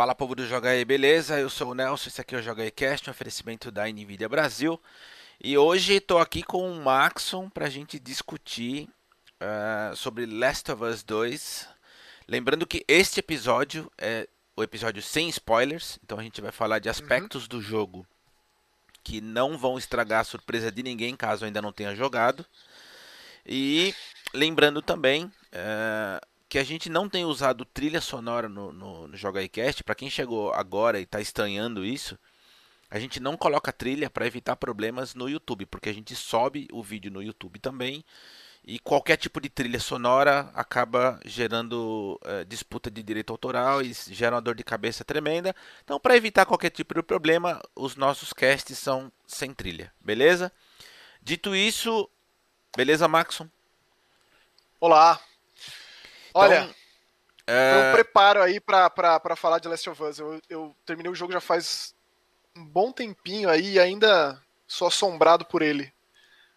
Fala povo do Joga aí, beleza? Eu sou o Nelson, esse aqui é o Joga aí Cast, um oferecimento da Nvidia Brasil. E hoje estou aqui com o Maxon para a gente discutir uh, sobre Last of Us 2. Lembrando que este episódio é o episódio sem spoilers, então a gente vai falar de aspectos uhum. do jogo que não vão estragar a surpresa de ninguém caso ainda não tenha jogado. E lembrando também uh, que a gente não tem usado trilha sonora no, no, no Joga iCast. Para quem chegou agora e está estranhando isso, a gente não coloca trilha para evitar problemas no YouTube, porque a gente sobe o vídeo no YouTube também. E qualquer tipo de trilha sonora acaba gerando uh, disputa de direito autoral e gera uma dor de cabeça tremenda. Então, para evitar qualquer tipo de problema, os nossos casts são sem trilha, beleza? Dito isso, beleza, Maxon? Olá, Olha, então, é... eu preparo aí pra falar de Last of Us. Eu, eu terminei o jogo já faz um bom tempinho aí e ainda sou assombrado por ele.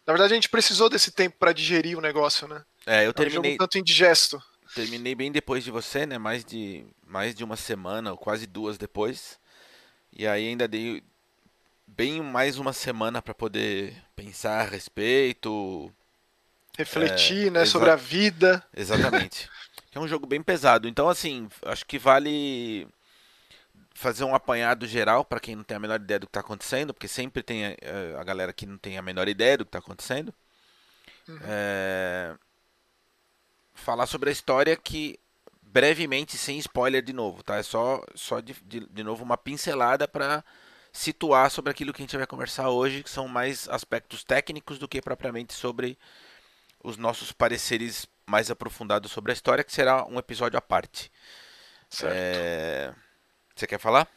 Na verdade, a gente precisou desse tempo para digerir o negócio, né? É, eu terminei. É um jogo tanto indigesto. Terminei bem depois de você, né? Mais de, mais de uma semana, ou quase duas depois. E aí ainda dei bem mais uma semana para poder pensar a respeito. Refletir, é, né? Sobre a vida. Exatamente. que é um jogo bem pesado. Então, assim, acho que vale fazer um apanhado geral para quem não tem a menor ideia do que está acontecendo, porque sempre tem a, eh, a, galera que não tem a menor ideia do que está acontecendo. Uhum. É... Falar sobre a história que brevemente, sem spoiler de novo, tá? É só, só de, de, de novo uma pincelada para situar sobre aquilo que a gente vai conversar hoje, que são mais aspectos técnicos do que propriamente sobre os nossos pareceres mais aprofundado sobre a história, que será um episódio à parte. É... Você quer falar?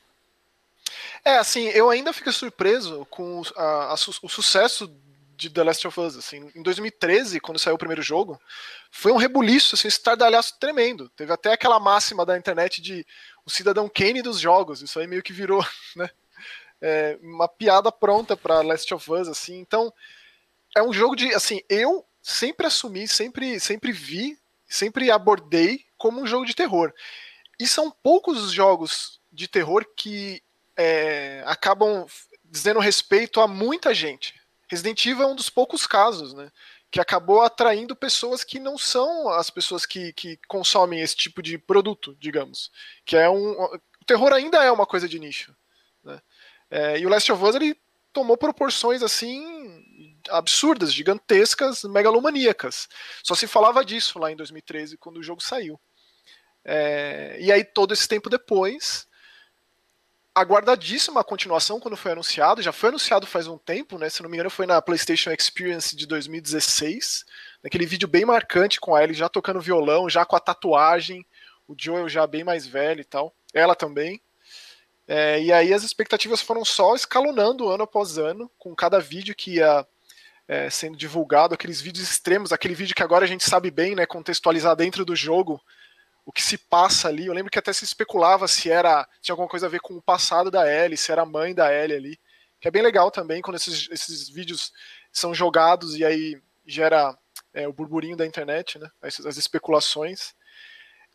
É, assim, eu ainda fico surpreso com a, a, o sucesso de The Last of Us. Assim, em 2013, quando saiu o primeiro jogo, foi um rebuliço, assim, um estardalhaço tremendo. Teve até aquela máxima da internet de o cidadão Kane dos jogos. Isso aí meio que virou, né? É, uma piada pronta para Last of Us, assim. Então, é um jogo de, assim, eu sempre assumi, sempre, sempre vi, sempre abordei como um jogo de terror. E são poucos os jogos de terror que é, acabam dizendo respeito a muita gente. Resident Evil é um dos poucos casos, né? Que acabou atraindo pessoas que não são as pessoas que, que consomem esse tipo de produto, digamos. Que é um. O terror ainda é uma coisa de nicho. Né? É, e o Last of Us ele tomou proporções assim absurdas, gigantescas, megalomaníacas. Só se falava disso lá em 2013, quando o jogo saiu. É, e aí, todo esse tempo depois, aguardadíssima a continuação quando foi anunciado. Já foi anunciado faz um tempo, né? Se não me engano, foi na PlayStation Experience de 2016. Naquele vídeo bem marcante com a Ellie já tocando violão, já com a tatuagem. O Joel já bem mais velho e tal. Ela também. É, e aí as expectativas foram só escalonando ano após ano, com cada vídeo que ia é, sendo divulgado, aqueles vídeos extremos, aquele vídeo que agora a gente sabe bem, né, contextualizar dentro do jogo o que se passa ali. Eu lembro que até se especulava se era tinha alguma coisa a ver com o passado da Ellie, se era a mãe da Ellie ali, que é bem legal também quando esses, esses vídeos são jogados e aí gera é, o burburinho da internet, né, as, as especulações.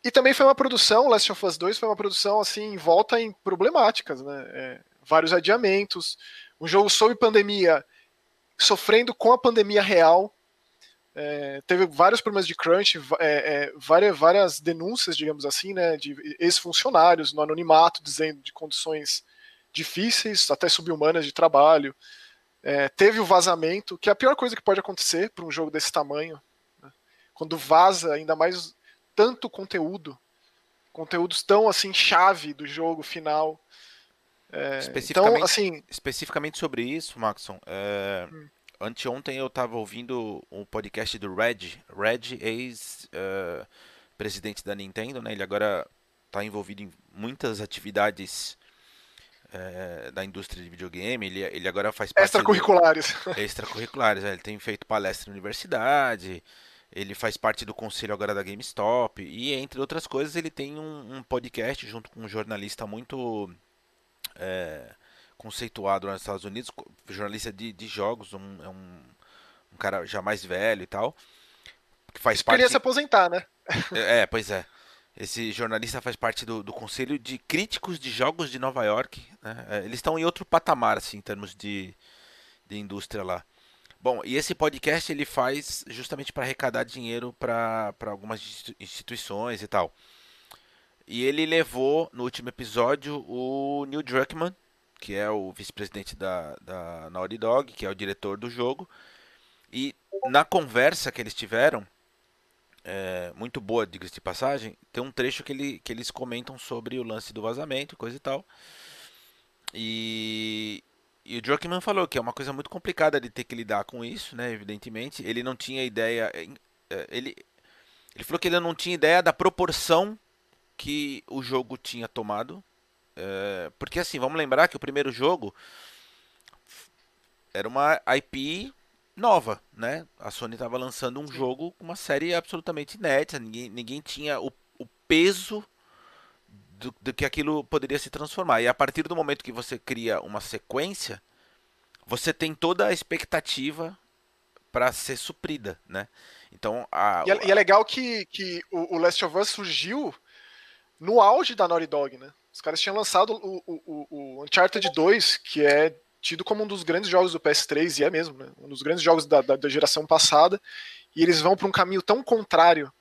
E também foi uma produção, Last of Us 2 foi uma produção assim, volta em problemáticas, né? É, vários adiamentos, um jogo sob pandemia sofrendo com a pandemia real. É, teve vários problemas de crunch, é, é, várias, várias denúncias, digamos assim, né, de ex-funcionários no anonimato, dizendo de condições difíceis, até subhumanas de trabalho. É, teve o vazamento, que é a pior coisa que pode acontecer para um jogo desse tamanho. Né, quando vaza ainda mais tanto conteúdo, conteúdos tão assim chave do jogo final. É, especificamente, então, assim, especificamente sobre isso, Maxon, é, hum. anteontem eu estava ouvindo um podcast do Red, Red, ex-presidente uh, da Nintendo, né? Ele agora está envolvido em muitas atividades é, da indústria de videogame. Ele, ele agora faz parte extracurriculares. Do, extracurriculares. É, ele tem feito palestra na universidade. Ele faz parte do conselho agora da GameStop. E entre outras coisas, ele tem um, um podcast junto com um jornalista muito é, conceituado lá nos Estados Unidos, jornalista de, de jogos, um, é um, um cara já mais velho e tal. Que faz parte... Queria se aposentar, né? É, é, pois é. Esse jornalista faz parte do, do Conselho de Críticos de Jogos de Nova York. Né? É, eles estão em outro patamar, assim, em termos de, de indústria lá. Bom, e esse podcast ele faz justamente para arrecadar dinheiro para algumas instituições e tal. E ele levou no último episódio o Neil Druckmann, que é o vice-presidente da, da Naughty Dog, que é o diretor do jogo. E na conversa que eles tiveram, é, muito boa, diga-se de passagem, tem um trecho que, ele, que eles comentam sobre o lance do vazamento, coisa e tal. E, e o Druckmann falou que é uma coisa muito complicada de ter que lidar com isso, né? Evidentemente, ele não tinha ideia, é, ele, ele falou que ele não tinha ideia da proporção que o jogo tinha tomado, é, porque assim, vamos lembrar que o primeiro jogo era uma IP nova, né? A Sony estava lançando um Sim. jogo uma série absolutamente inédita, ninguém, ninguém tinha o, o peso do, do, que aquilo poderia se transformar. E a partir do momento que você cria uma sequência, você tem toda a expectativa para ser suprida, né? Então, a, e, é, e é legal que, que o, o Last of Us surgiu no auge da Naughty Dog, né? Os caras tinham lançado o, o, o Uncharted 2, que é tido como um dos grandes jogos do PS3, e é mesmo, né? um dos grandes jogos da, da, da geração passada, e eles vão para um caminho tão contrário.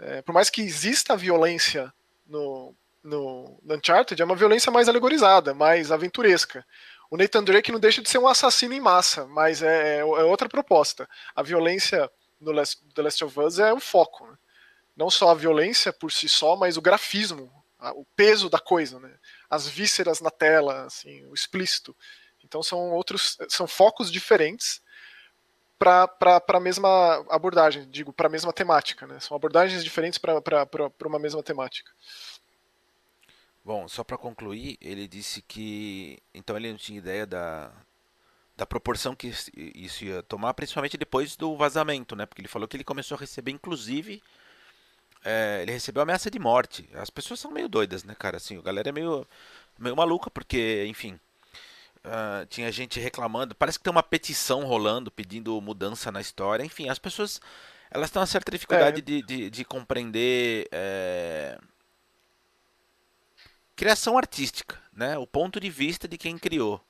É, por mais que exista violência no, no, no, Uncharted, é uma violência mais alegorizada, mais aventuresca. O Nathan Drake não deixa de ser um assassino em massa, mas é, é, é outra proposta. A violência no Last, The Last of Us é o foco. Né? Não só a violência por si só, mas o grafismo, o peso da coisa, né? as vísceras na tela, assim, o explícito. Então são outros, são focos diferentes para a mesma abordagem, digo, para a mesma temática, né? São abordagens diferentes para uma mesma temática. Bom, só para concluir, ele disse que então ele não tinha ideia da, da proporção que isso ia tomar, principalmente depois do vazamento, né? Porque ele falou que ele começou a receber, inclusive, é, ele recebeu ameaça de morte. As pessoas são meio doidas, né, cara? Assim, a galera é meio, meio maluca, porque, enfim, Uh, tinha gente reclamando. Parece que tem uma petição rolando pedindo mudança na história. Enfim, as pessoas elas têm uma certa dificuldade é. de, de, de, compreender é... criação artística, né? O ponto de vista de quem criou.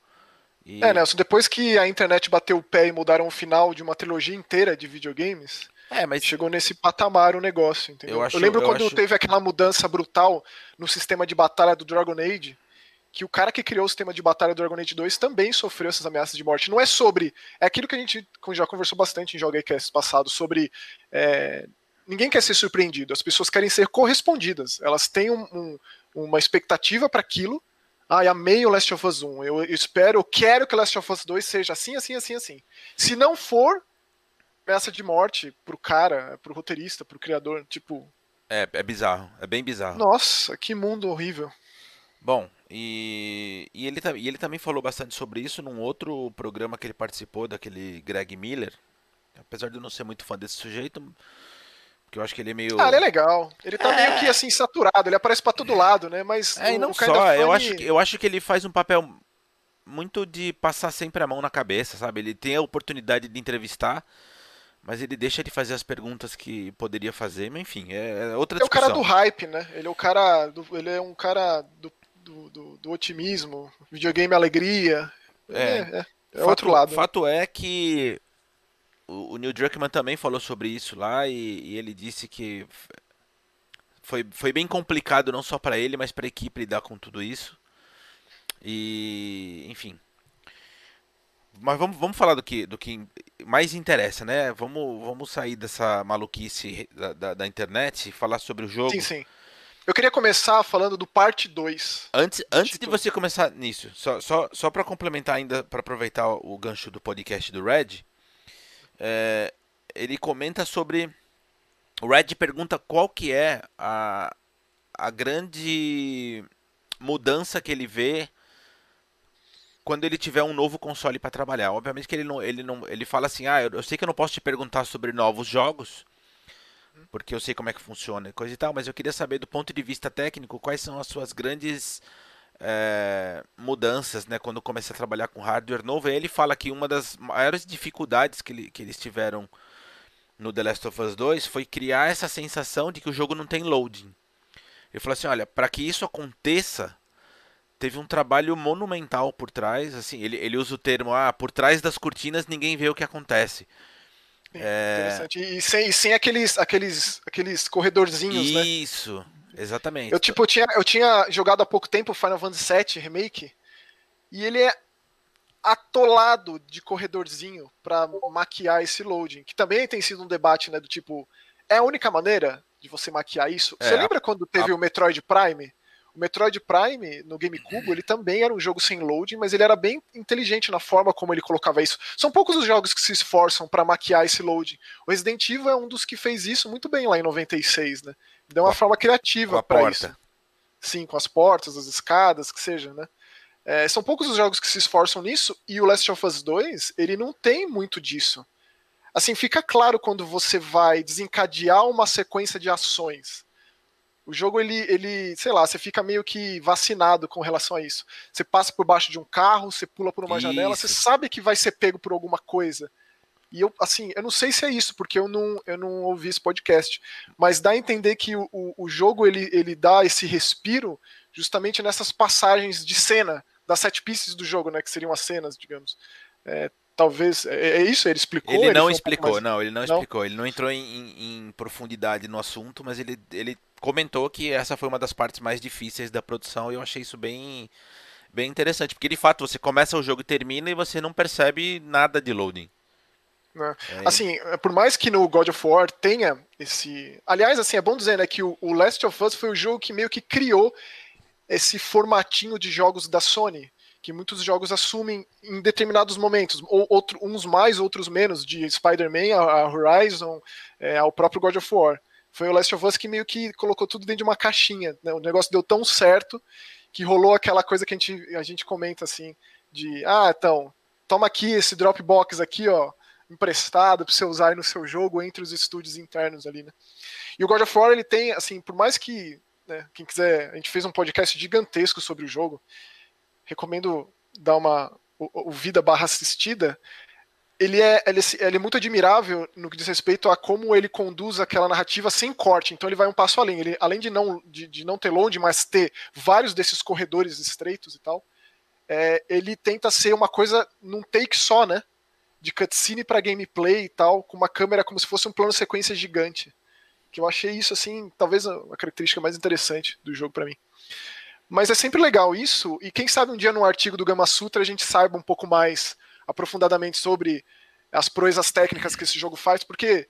E... É, Nelson, depois que a internet bateu o pé e mudaram o final de uma trilogia inteira de videogames, é, mas... chegou nesse patamar o negócio, entendeu? Eu, acho, eu lembro eu quando acho... teve aquela mudança brutal no sistema de batalha do Dragon Age, que o cara que criou o sistema de batalha do Dragon Age 2 também sofreu essas ameaças de morte. Não é sobre. É aquilo que a gente já conversou bastante em Jogaecast passado, sobre. É, ninguém quer ser surpreendido, as pessoas querem ser correspondidas. Elas têm um, um, uma expectativa para aquilo. Ah, eu amei o Last of Us 1. Eu, eu espero, eu quero que o Last of Us 2 seja assim, assim, assim, assim. Se não for, ameaça de morte pro cara, pro roteirista, pro criador, tipo. É, é bizarro, é bem bizarro. Nossa, que mundo horrível. Bom, e, e, ele, e ele também falou bastante sobre isso num outro programa que ele participou, daquele Greg Miller. Apesar de eu não ser muito fã desse sujeito, porque eu acho que ele é meio. Ah, ele é legal. Ele tá é... meio que assim, saturado, ele aparece para todo lado, né? Mas. É, e não só, eu, acho, eu acho que ele faz um papel muito de passar sempre a mão na cabeça, sabe? Ele tem a oportunidade de entrevistar, mas ele deixa de fazer as perguntas que poderia fazer, mas enfim, é, é outra discussão. É o cara do hype, né? Ele é o cara, do, ele é um cara do do, do, do otimismo, videogame alegria. É, é, é, é fato, outro lado. Fato é que o, o Neil Druckmann também falou sobre isso lá e, e ele disse que foi, foi bem complicado não só para ele, mas para a equipe lidar com tudo isso. E, enfim. Mas vamos, vamos falar do que, do que mais interessa, né? Vamos, vamos sair dessa maluquice da, da, da internet e falar sobre o jogo. Sim, sim. Eu queria começar falando do parte 2. Antes, antes de você começar nisso, só, só, só para complementar ainda, para aproveitar o gancho do podcast do Red, é, ele comenta sobre. O Red pergunta qual que é a, a grande mudança que ele vê quando ele tiver um novo console para trabalhar. Obviamente que ele não, ele não, ele fala assim, ah, eu, eu sei que eu não posso te perguntar sobre novos jogos, porque eu sei como é que funciona e coisa e tal, mas eu queria saber do ponto de vista técnico quais são as suas grandes é, mudanças, né, quando começa a trabalhar com hardware novo. E ele fala que uma das maiores dificuldades que, ele, que eles tiveram no The Last of Us 2 foi criar essa sensação de que o jogo não tem loading. Ele falou assim, olha, para que isso aconteça, teve um trabalho monumental por trás, assim, ele, ele usa o termo, ah, por trás das cortinas ninguém vê o que acontece. É... Interessante. E sem, e sem aqueles, aqueles, aqueles corredorzinhos, Isso, né? Isso, exatamente. Eu, tipo, eu tinha, eu tinha jogado há pouco tempo Final Fantasy VII Remake, e ele é atolado de corredorzinho para maquiar esse loading, que também tem sido um debate, né, do tipo, é a única maneira de você maquiar isso? É, você lembra quando teve a... o Metroid Prime? O Metroid Prime no GameCube, ele também era um jogo sem loading, mas ele era bem inteligente na forma como ele colocava isso. São poucos os jogos que se esforçam para maquiar esse loading. O Resident Evil é um dos que fez isso muito bem lá em 96, né? Deu uma forma criativa para isso. Sim, com as portas, as escadas, que seja, né? É, são poucos os jogos que se esforçam nisso, e o Last of Us 2, ele não tem muito disso. Assim, fica claro quando você vai desencadear uma sequência de ações. O jogo, ele, ele, sei lá, você fica meio que vacinado com relação a isso. Você passa por baixo de um carro, você pula por uma isso. janela, você sabe que vai ser pego por alguma coisa. E eu, assim, eu não sei se é isso, porque eu não, eu não ouvi esse podcast, mas dá a entender que o, o, o jogo, ele, ele dá esse respiro justamente nessas passagens de cena, das sete pieces do jogo, né, que seriam as cenas, digamos. É, talvez. É, é, isso? Ele explicou? Ele não ele explicou, um mais... não, ele não, não, explicou. Ele não entrou em, em, em, profundidade no assunto, mas ele, ele comentou que essa foi uma das partes mais difíceis da produção e eu achei isso bem. Bem interessante, porque de fato você começa o jogo e termina e você não percebe nada de loading. Né? É. Assim, por mais que no God of War tenha esse. Aliás, assim, é bom dizer né, que o, o Last of Us foi o jogo que meio que criou esse formatinho de jogos da Sony que muitos jogos assumem em determinados momentos, ou outro, uns mais, outros menos, de Spider-Man, a, Horizon, é, ao próprio God of War. Foi o Last of Us que meio que colocou tudo dentro de uma caixinha. Né? O negócio deu tão certo que rolou aquela coisa que a gente, a gente comenta assim, de ah, então, toma aqui esse Dropbox aqui, ó, emprestado para você usar no seu jogo entre os estúdios internos ali, né? E o God of War ele tem, assim, por mais que né, quem quiser, a gente fez um podcast gigantesco sobre o jogo recomendo dar uma ouvida barra assistida, ele é, ele, ele, é muito admirável no que diz respeito a como ele conduz aquela narrativa sem corte. Então ele vai um passo além. Ele, além de não, de, de não ter load, mas ter vários desses corredores estreitos e tal, é, ele tenta ser uma coisa num take só, né? De cutscene para gameplay e tal, com uma câmera como se fosse um plano sequência gigante. Que eu achei isso, assim, talvez a característica mais interessante do jogo para mim. Mas é sempre legal isso, e quem sabe um dia no artigo do Gama Sutra a gente saiba um pouco mais aprofundadamente sobre as proezas técnicas que esse jogo faz, porque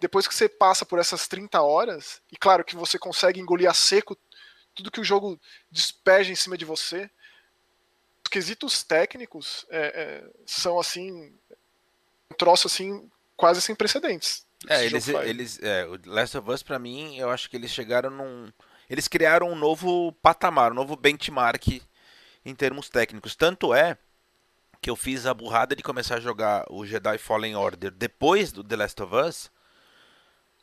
depois que você passa por essas 30 horas, e claro que você consegue engolir a seco tudo que o jogo despeja em cima de você, os quesitos técnicos é, é, são assim um troço assim quase sem precedentes. É, eles, eles é, o Last of Us para mim, eu acho que eles chegaram num eles criaram um novo patamar, um novo benchmark em termos técnicos. Tanto é que eu fiz a burrada de começar a jogar o Jedi Fallen Order depois do The Last of Us.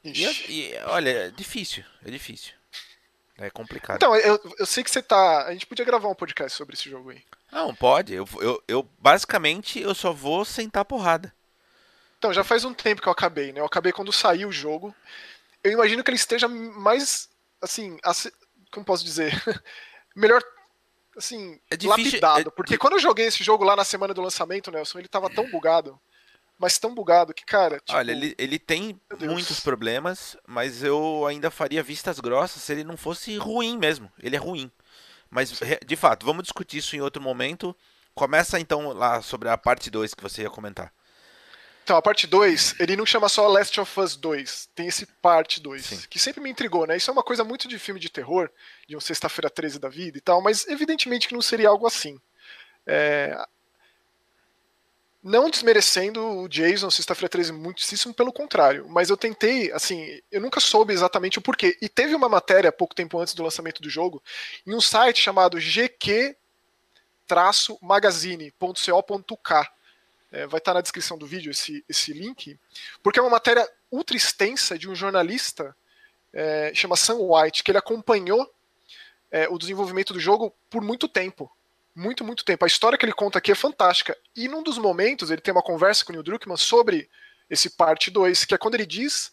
E, e, olha, é difícil, é difícil. É complicado. Então, eu, eu sei que você tá. A gente podia gravar um podcast sobre esse jogo aí. Não, pode. Eu, eu, eu basicamente eu só vou sentar porrada. Então, já faz um tempo que eu acabei, né? Eu acabei quando saiu o jogo. Eu imagino que ele esteja mais assim, assim como posso dizer? Melhor assim, é difícil, lapidado. É, porque quando eu joguei esse jogo lá na semana do lançamento, Nelson, ele tava tão bugado. Mas tão bugado que, cara. Tipo, Olha, ele, ele tem muitos problemas, mas eu ainda faria vistas grossas se ele não fosse ruim mesmo. Ele é ruim. Mas, de fato, vamos discutir isso em outro momento. Começa então lá sobre a parte 2 que você ia comentar. Então, a parte 2, ele não chama só Last of Us 2, tem esse parte 2, que sempre me intrigou, né? Isso é uma coisa muito de filme de terror, de um Sexta-feira 13 da vida e tal, mas evidentemente que não seria algo assim. É... Não desmerecendo o Jason, Sexta-feira 13, muitíssimo pelo contrário, mas eu tentei, assim, eu nunca soube exatamente o porquê. E teve uma matéria, pouco tempo antes do lançamento do jogo, em um site chamado gq-magazine.co.k é, vai estar na descrição do vídeo esse, esse link, porque é uma matéria ultra extensa de um jornalista é, chama Sam White, que ele acompanhou é, o desenvolvimento do jogo por muito tempo. Muito, muito tempo. A história que ele conta aqui é fantástica. E num dos momentos ele tem uma conversa com o Neil Druckmann sobre esse parte 2, que é quando ele diz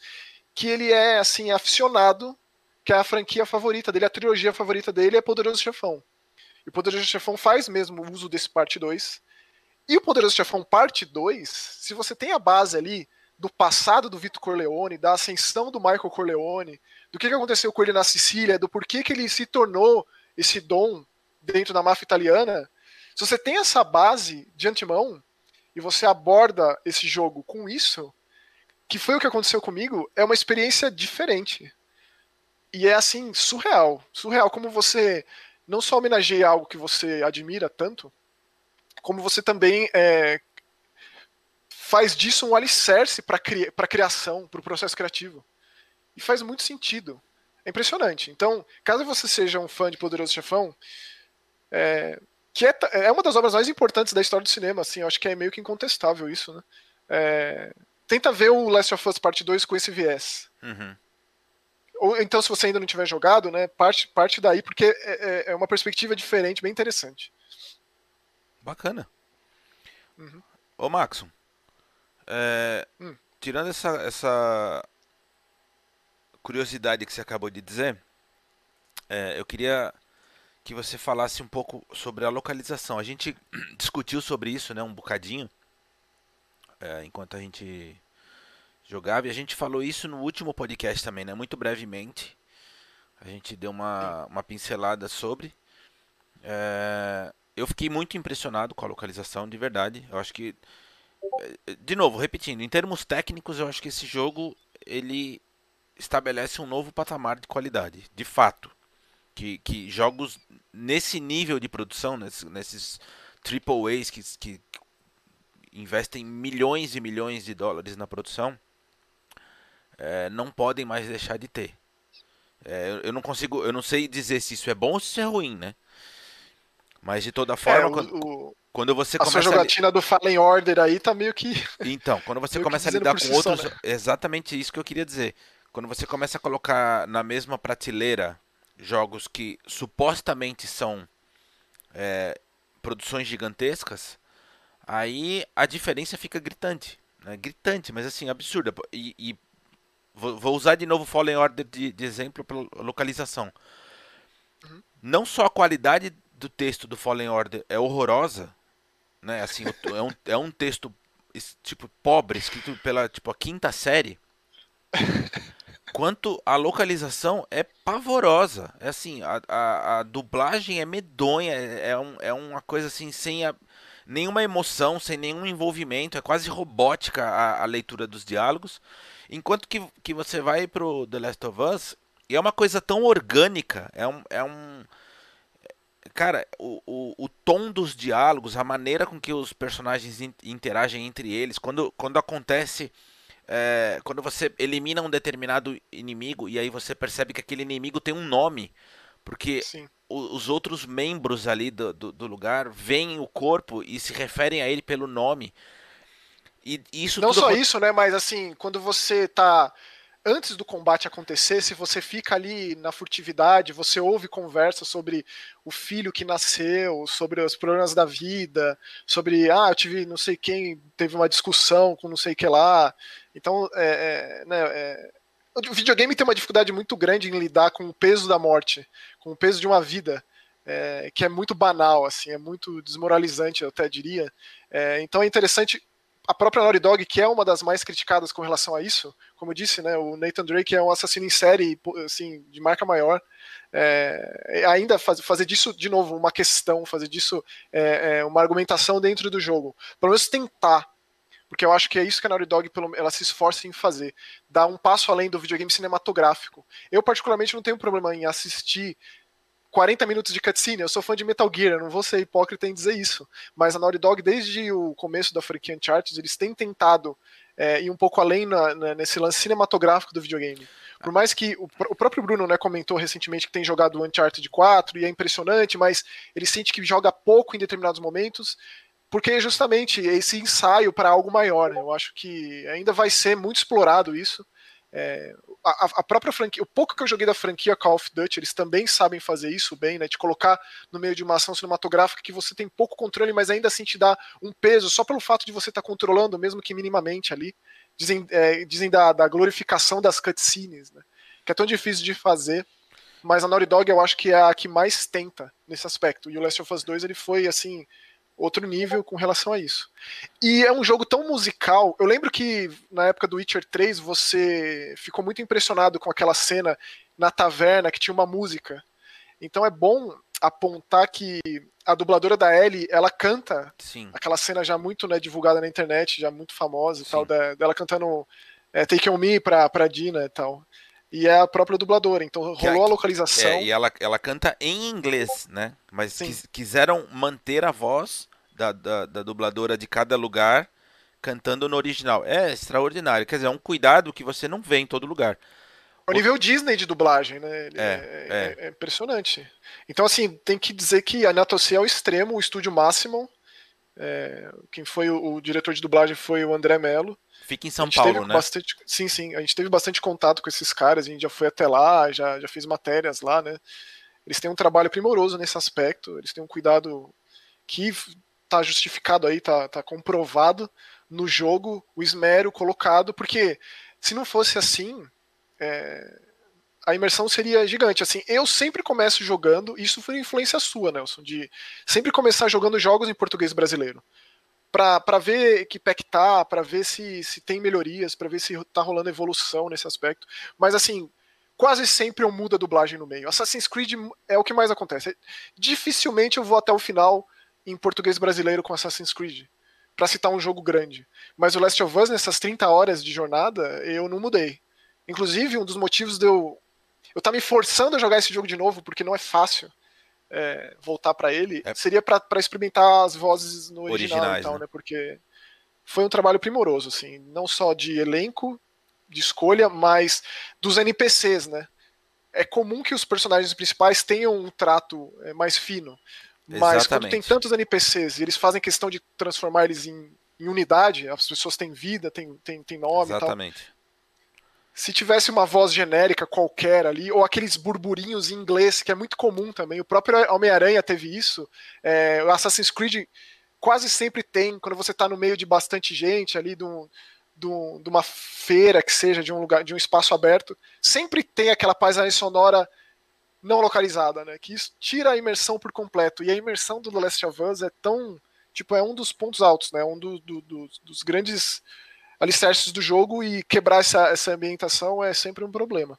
que ele é assim aficionado que é a franquia favorita dele, a trilogia favorita dele é Poderoso Chefão. E Poderoso Chefão faz mesmo uso desse parte 2. E o Poderoso Chefão parte 2, se você tem a base ali do passado do Vitor Corleone, da ascensão do Michael Corleone, do que, que aconteceu com ele na Sicília, do porquê que ele se tornou esse dom dentro da máfia italiana, se você tem essa base de antemão e você aborda esse jogo com isso, que foi o que aconteceu comigo, é uma experiência diferente. E é assim, surreal. Surreal como você não só homenageia algo que você admira tanto, como você também é, faz disso um alicerce para cri a criação, para o processo criativo. E faz muito sentido. É impressionante. Então, caso você seja um fã de Poderoso Chefão, é, que é, é, uma das obras mais importantes da história do cinema, assim, eu acho que é meio que incontestável isso, né? É, tenta ver o Last of Us Part 2 com esse viés. Uhum. Ou então, se você ainda não tiver jogado, né, parte, parte daí, porque é, é, é uma perspectiva diferente, bem interessante. Bacana. Uhum. Ô, Maxon, é, hum. tirando essa, essa curiosidade que você acabou de dizer, é, eu queria que você falasse um pouco sobre a localização. A gente discutiu sobre isso, né, um bocadinho, é, enquanto a gente jogava, e a gente falou isso no último podcast também, né, muito brevemente. A gente deu uma, uma pincelada sobre. É, eu fiquei muito impressionado com a localização, de verdade. Eu acho que, é, de novo, repetindo, em termos técnicos, eu acho que esse jogo ele estabelece um novo patamar de qualidade, de fato que, que jogos nesse nível de produção, nesses, nesses triple A's que, que investem milhões e milhões de dólares na produção, é, não podem mais deixar de ter. É, eu não consigo, eu não sei dizer se isso é bom ou se isso é ruim, né? Mas de toda forma, é, o, quando, o, quando, você a começa sua jogatina a... do Fallen Order aí tá meio que Então, quando você começa a lidar com si outros, só, né? exatamente isso que eu queria dizer. Quando você começa a colocar na mesma prateleira jogos que supostamente são é, produções gigantescas, aí a diferença fica gritante. Né? Gritante, mas assim, absurda. E, e vou, usar de novo Fallen Order de, de exemplo para localização. Uhum. Não só a qualidade do texto do Fallen Order é horrorosa, né? Assim, é um, é um texto tipo pobre, escrito pela tipo a quinta série. quanto a localização é pavorosa. É assim, a, a, a dublagem é medonha, é, é, um, é uma coisa assim, sem a, nenhuma emoção, sem nenhum envolvimento, é quase robótica a, a, leitura dos diálogos. Enquanto que, que você vai pro The Last of Us, e é uma coisa tão orgânica, é um. É um cara, o, o, o tom dos diálogos, a maneira com que os personagens interagem entre eles, quando, quando acontece é, quando você elimina um determinado inimigo e aí você percebe que aquele inimigo tem um nome, porque o, os outros membros ali do, do, do, lugar veem o corpo e se referem a ele pelo nome. E isso não só isso, né? Mas assim, quando você tá antes do combate acontecer, se você fica ali na furtividade, você ouve conversa sobre o filho que nasceu, sobre os problemas da vida, sobre, ah, eu tive não sei quem, teve uma discussão com não sei que lá. Então, é, é, né, é, o videogame tem uma dificuldade muito grande em lidar com o peso da morte, com o peso de uma vida. É, que é muito banal, assim, é muito desmoralizante, eu até diria. É, então é interessante a própria Naughty Dog, que é uma das mais criticadas com relação a isso, como eu disse, né, o Nathan Drake é um assassino em série, assim, de marca maior, é, ainda faz, fazer disso, de novo, uma questão, fazer disso é, é, uma argumentação dentro do jogo, pelo menos tentar, porque eu acho que é isso que a Naughty Dog ela se esforça em fazer, dar um passo além do videogame cinematográfico. Eu, particularmente, não tenho problema em assistir 40 minutos de cutscene. Eu sou fã de Metal Gear, não vou ser hipócrita em dizer isso. Mas a Naughty Dog, desde o começo da franquia Uncharted, eles têm tentado é, ir um pouco além na, na, nesse lance cinematográfico do videogame. Por mais que o, o, próprio Bruno né, comentou recentemente que tem jogado o Uncharted 4 e é impressionante, mas ele sente que joga pouco em determinados momentos, porque é justamente esse ensaio para algo maior. Né? Eu acho que ainda vai ser muito explorado isso. É, a, a, própria franquia, o pouco que eu joguei da franquia Call of Duty, eles também sabem fazer isso bem, né? De colocar no meio de uma ação cinematográfica que você tem pouco controle, mas ainda assim te dá um peso só pelo fato de você estar tá controlando, mesmo que minimamente ali. Dizem, é, dizem da, da, glorificação das cutscenes, né? que é tão difícil de fazer. Mas a Naughty Dog eu acho que é a que mais tenta nesse aspecto. E o Last of Us 2 ele foi assim outro nível com relação a isso. E é um jogo tão musical. Eu lembro que na época do Witcher 3 você ficou muito impressionado com aquela cena na taverna que tinha uma música. Então é bom apontar que a dubladora da Ellie, ela canta Sim. aquela cena já muito né, divulgada na internet, já muito famosa e tal, da, dela cantando é, Take On Me pra, pra Dina e tal. E é a própria dubladora, então rolou Que a- localização. É, e ela, ela canta em inglês, né? Mas quis- quiseram manter a voz da, da, da dubladora de cada lugar cantando no original. É extraordinário. Quer dizer, é um cuidado que você não vê em todo lugar. O nível Disney de dublagem, né? Ele É, é, é impressionante. Então, assim, tem que dizer que a Natossi é o extremo, o estúdio máximo. É, quem foi o, o diretor de dublagem foi o André Mello. Fica em São Paulo, né? Bastante, sim, sim. A gente teve bastante contato com esses caras, a gente já foi até lá, já, já fez matérias lá, né? Eles têm um trabalho primoroso nesse aspecto, eles têm um cuidado que tá justificado aí, tá, tá comprovado no jogo, o esmero colocado, porque se não fosse assim, é, a imersão seria gigante. Assim, eu sempre começo jogando, isso foi influência sua, Nelson, de sempre começar jogando jogos em português brasileiro para ver que que tá, para ver se, se tem melhorias, para ver se tá rolando evolução nesse aspecto. Mas assim, quase sempre eu mudo a dublagem no meio. Assassin's Creed é o que mais acontece. Dificilmente eu vou até o final em português brasileiro com Assassin's Creed, para citar um jogo grande. Mas o Last of Us nessas 30 horas de jornada, eu não mudei. Inclusive, um dos motivos de eu eu tá me forçando a jogar esse jogo de novo porque não é fácil. É, voltar para ele, É. seria para experimentar as vozes no original Originais, e tal, né? né? Porque foi um trabalho primoroso, assim, não só de elenco, de escolha, mas dos NPCs, né? É comum que os personagens principais tenham um trato é, mais fino, mas quando tem Exatamente. tantos NPCs e eles fazem questão de transformar eles em, em unidade, as pessoas têm vida, têm, têm, têm nome e tal. Exatamente. Se tivesse uma voz genérica qualquer ali, ou aqueles burburinhos em inglês, que é muito comum também, o próprio Homem-Aranha teve isso, é, o Assassin's Creed quase sempre tem, quando você tá no meio de bastante gente ali, de, um- de um- de uma feira que seja, de um lugar, de um espaço aberto, sempre tem aquela paisagem sonora não localizada, né? Que isso tira a imersão por completo. E a imersão do The Last of Us é tão. Tipo, é um dos pontos altos, né? Um do- do- do- dos grandes alicerces do jogo e quebrar essa, essa ambientação é sempre um problema.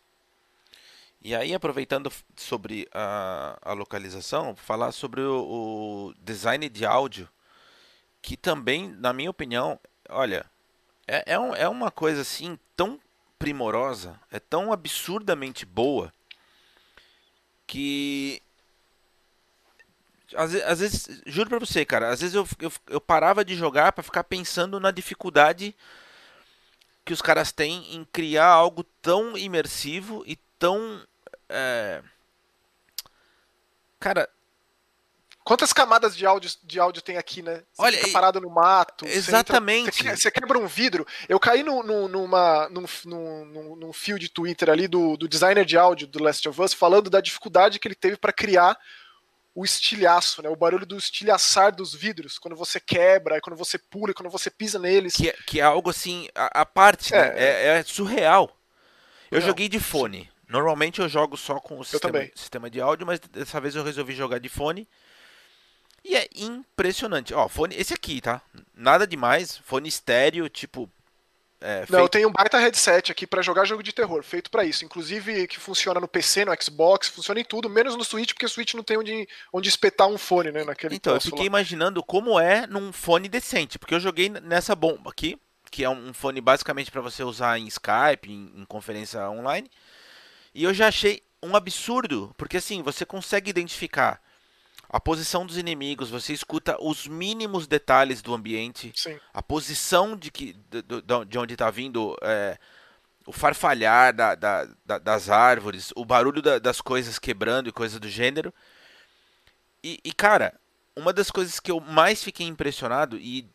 E aí, aproveitando sobre a, a localização, falar sobre o, o design de áudio, que também, na minha opinião, olha, é, é, um- é uma coisa assim tão primorosa, é tão absurdamente boa, que às, às vezes, juro pra você, cara, às vezes eu, eu, eu parava de jogar pra ficar pensando na dificuldade que os caras têm em criar algo tão imersivo e tão. é, Cara, Quantas camadas de áudio, de áudio tem aqui, né? Você Olha, fica parado no mato. entra- Exatamente. Você, que- você quebra um vidro. Eu caí no, no- numa, num, num, num, fio de Twitter ali do, do designer de áudio do Last of Us falando da dificuldade que ele teve para criar o estilhaço, né? O barulho do estilhaçar dos vidros, quando você quebra, quando você pula, e quando você pisa neles. que, é- que é algo assim, a, a parte, né? É. É, é surreal. Eu Não, joguei de fone. Normalmente eu jogo só com o sistema, sistema de áudio, mas dessa vez eu resolvi jogar de fone. E é impressionante. Ó, fone, esse aqui, tá? Nada demais. Fone estéreo, tipo. É, Não, eu tenho um baita headset aqui para jogar jogo de terror, feito para isso. Inclusive que funciona no PC, no Xbox, funciona em tudo, menos no Switch, porque o Switch não tem onde, onde espetar um fone, né? Naquele Então, eu fiquei lá. imaginando como é num fone decente, porque eu joguei nessa bomba aqui, que é um fone basicamente para você usar em Skype, em, em conferência online, e eu já achei um absurdo, porque assim, você consegue identificar a posição dos inimigos, você escuta os mínimos detalhes do ambiente, Sim. a posição de, que, do- de onde está vindo é, o farfalhar da- da- da- das árvores, o barulho da- das coisas quebrando e coisas do gênero. E, e, cara, uma das coisas que eu mais fiquei impressionado e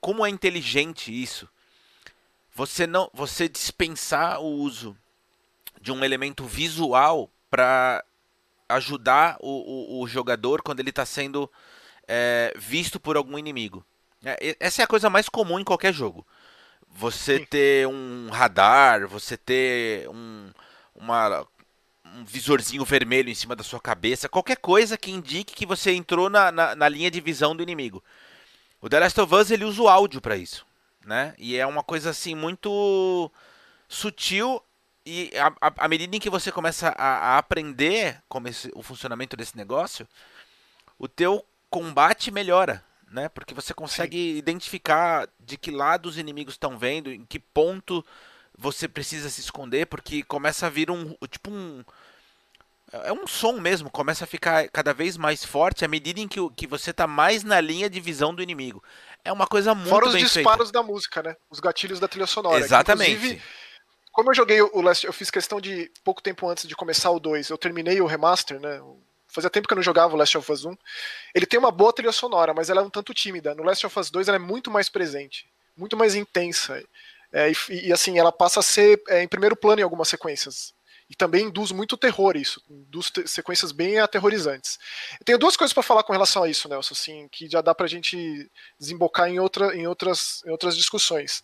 como é inteligente isso, você não, você dispensar o uso de um elemento visual para ajudar o, o- o jogador quando ele está sendo é, visto por algum inimigo. É, essa é a coisa mais comum em qualquer jogo. você ter um radar, você ter um, uma, um visorzinho vermelho em cima da sua cabeça, qualquer coisa que indique que você entrou na, na, na linha de visão do inimigo. O The Last of Us ele usa o áudio para isso, né? E é uma coisa assim muito sutil e à medida em que você começa a, a aprender como esse, o funcionamento desse negócio, o teu combate melhora, né? Porque você consegue Sim. identificar de que lado os inimigos estão vendo, em que ponto você precisa se esconder, porque começa a vir um tipo um é um som mesmo, começa a ficar cada vez mais forte à medida em que, que você está mais na linha de visão do inimigo. É uma coisa muito Fora os disparos feita. da música, né? Os gatilhos da trilha sonora. Exatamente. Como eu joguei o Last, eu fiz questão de pouco tempo antes de começar o 2, eu terminei o remaster, né? Fazia tempo que eu não jogava o Last of Us 1. Ele tem uma boa trilha sonora, mas ela é um tanto tímida. No Last of Us 2 ela é muito mais presente, muito mais intensa. É, e, e, assim, ela passa a ser é, em primeiro plano em algumas sequências. E também induz muito terror isso, induz sequências bem aterrorizantes. Eu tenho duas coisas para falar com relação a isso, Nelson, assim, que já dá pra gente desembocar em, outra, em, outras, em outras discussões.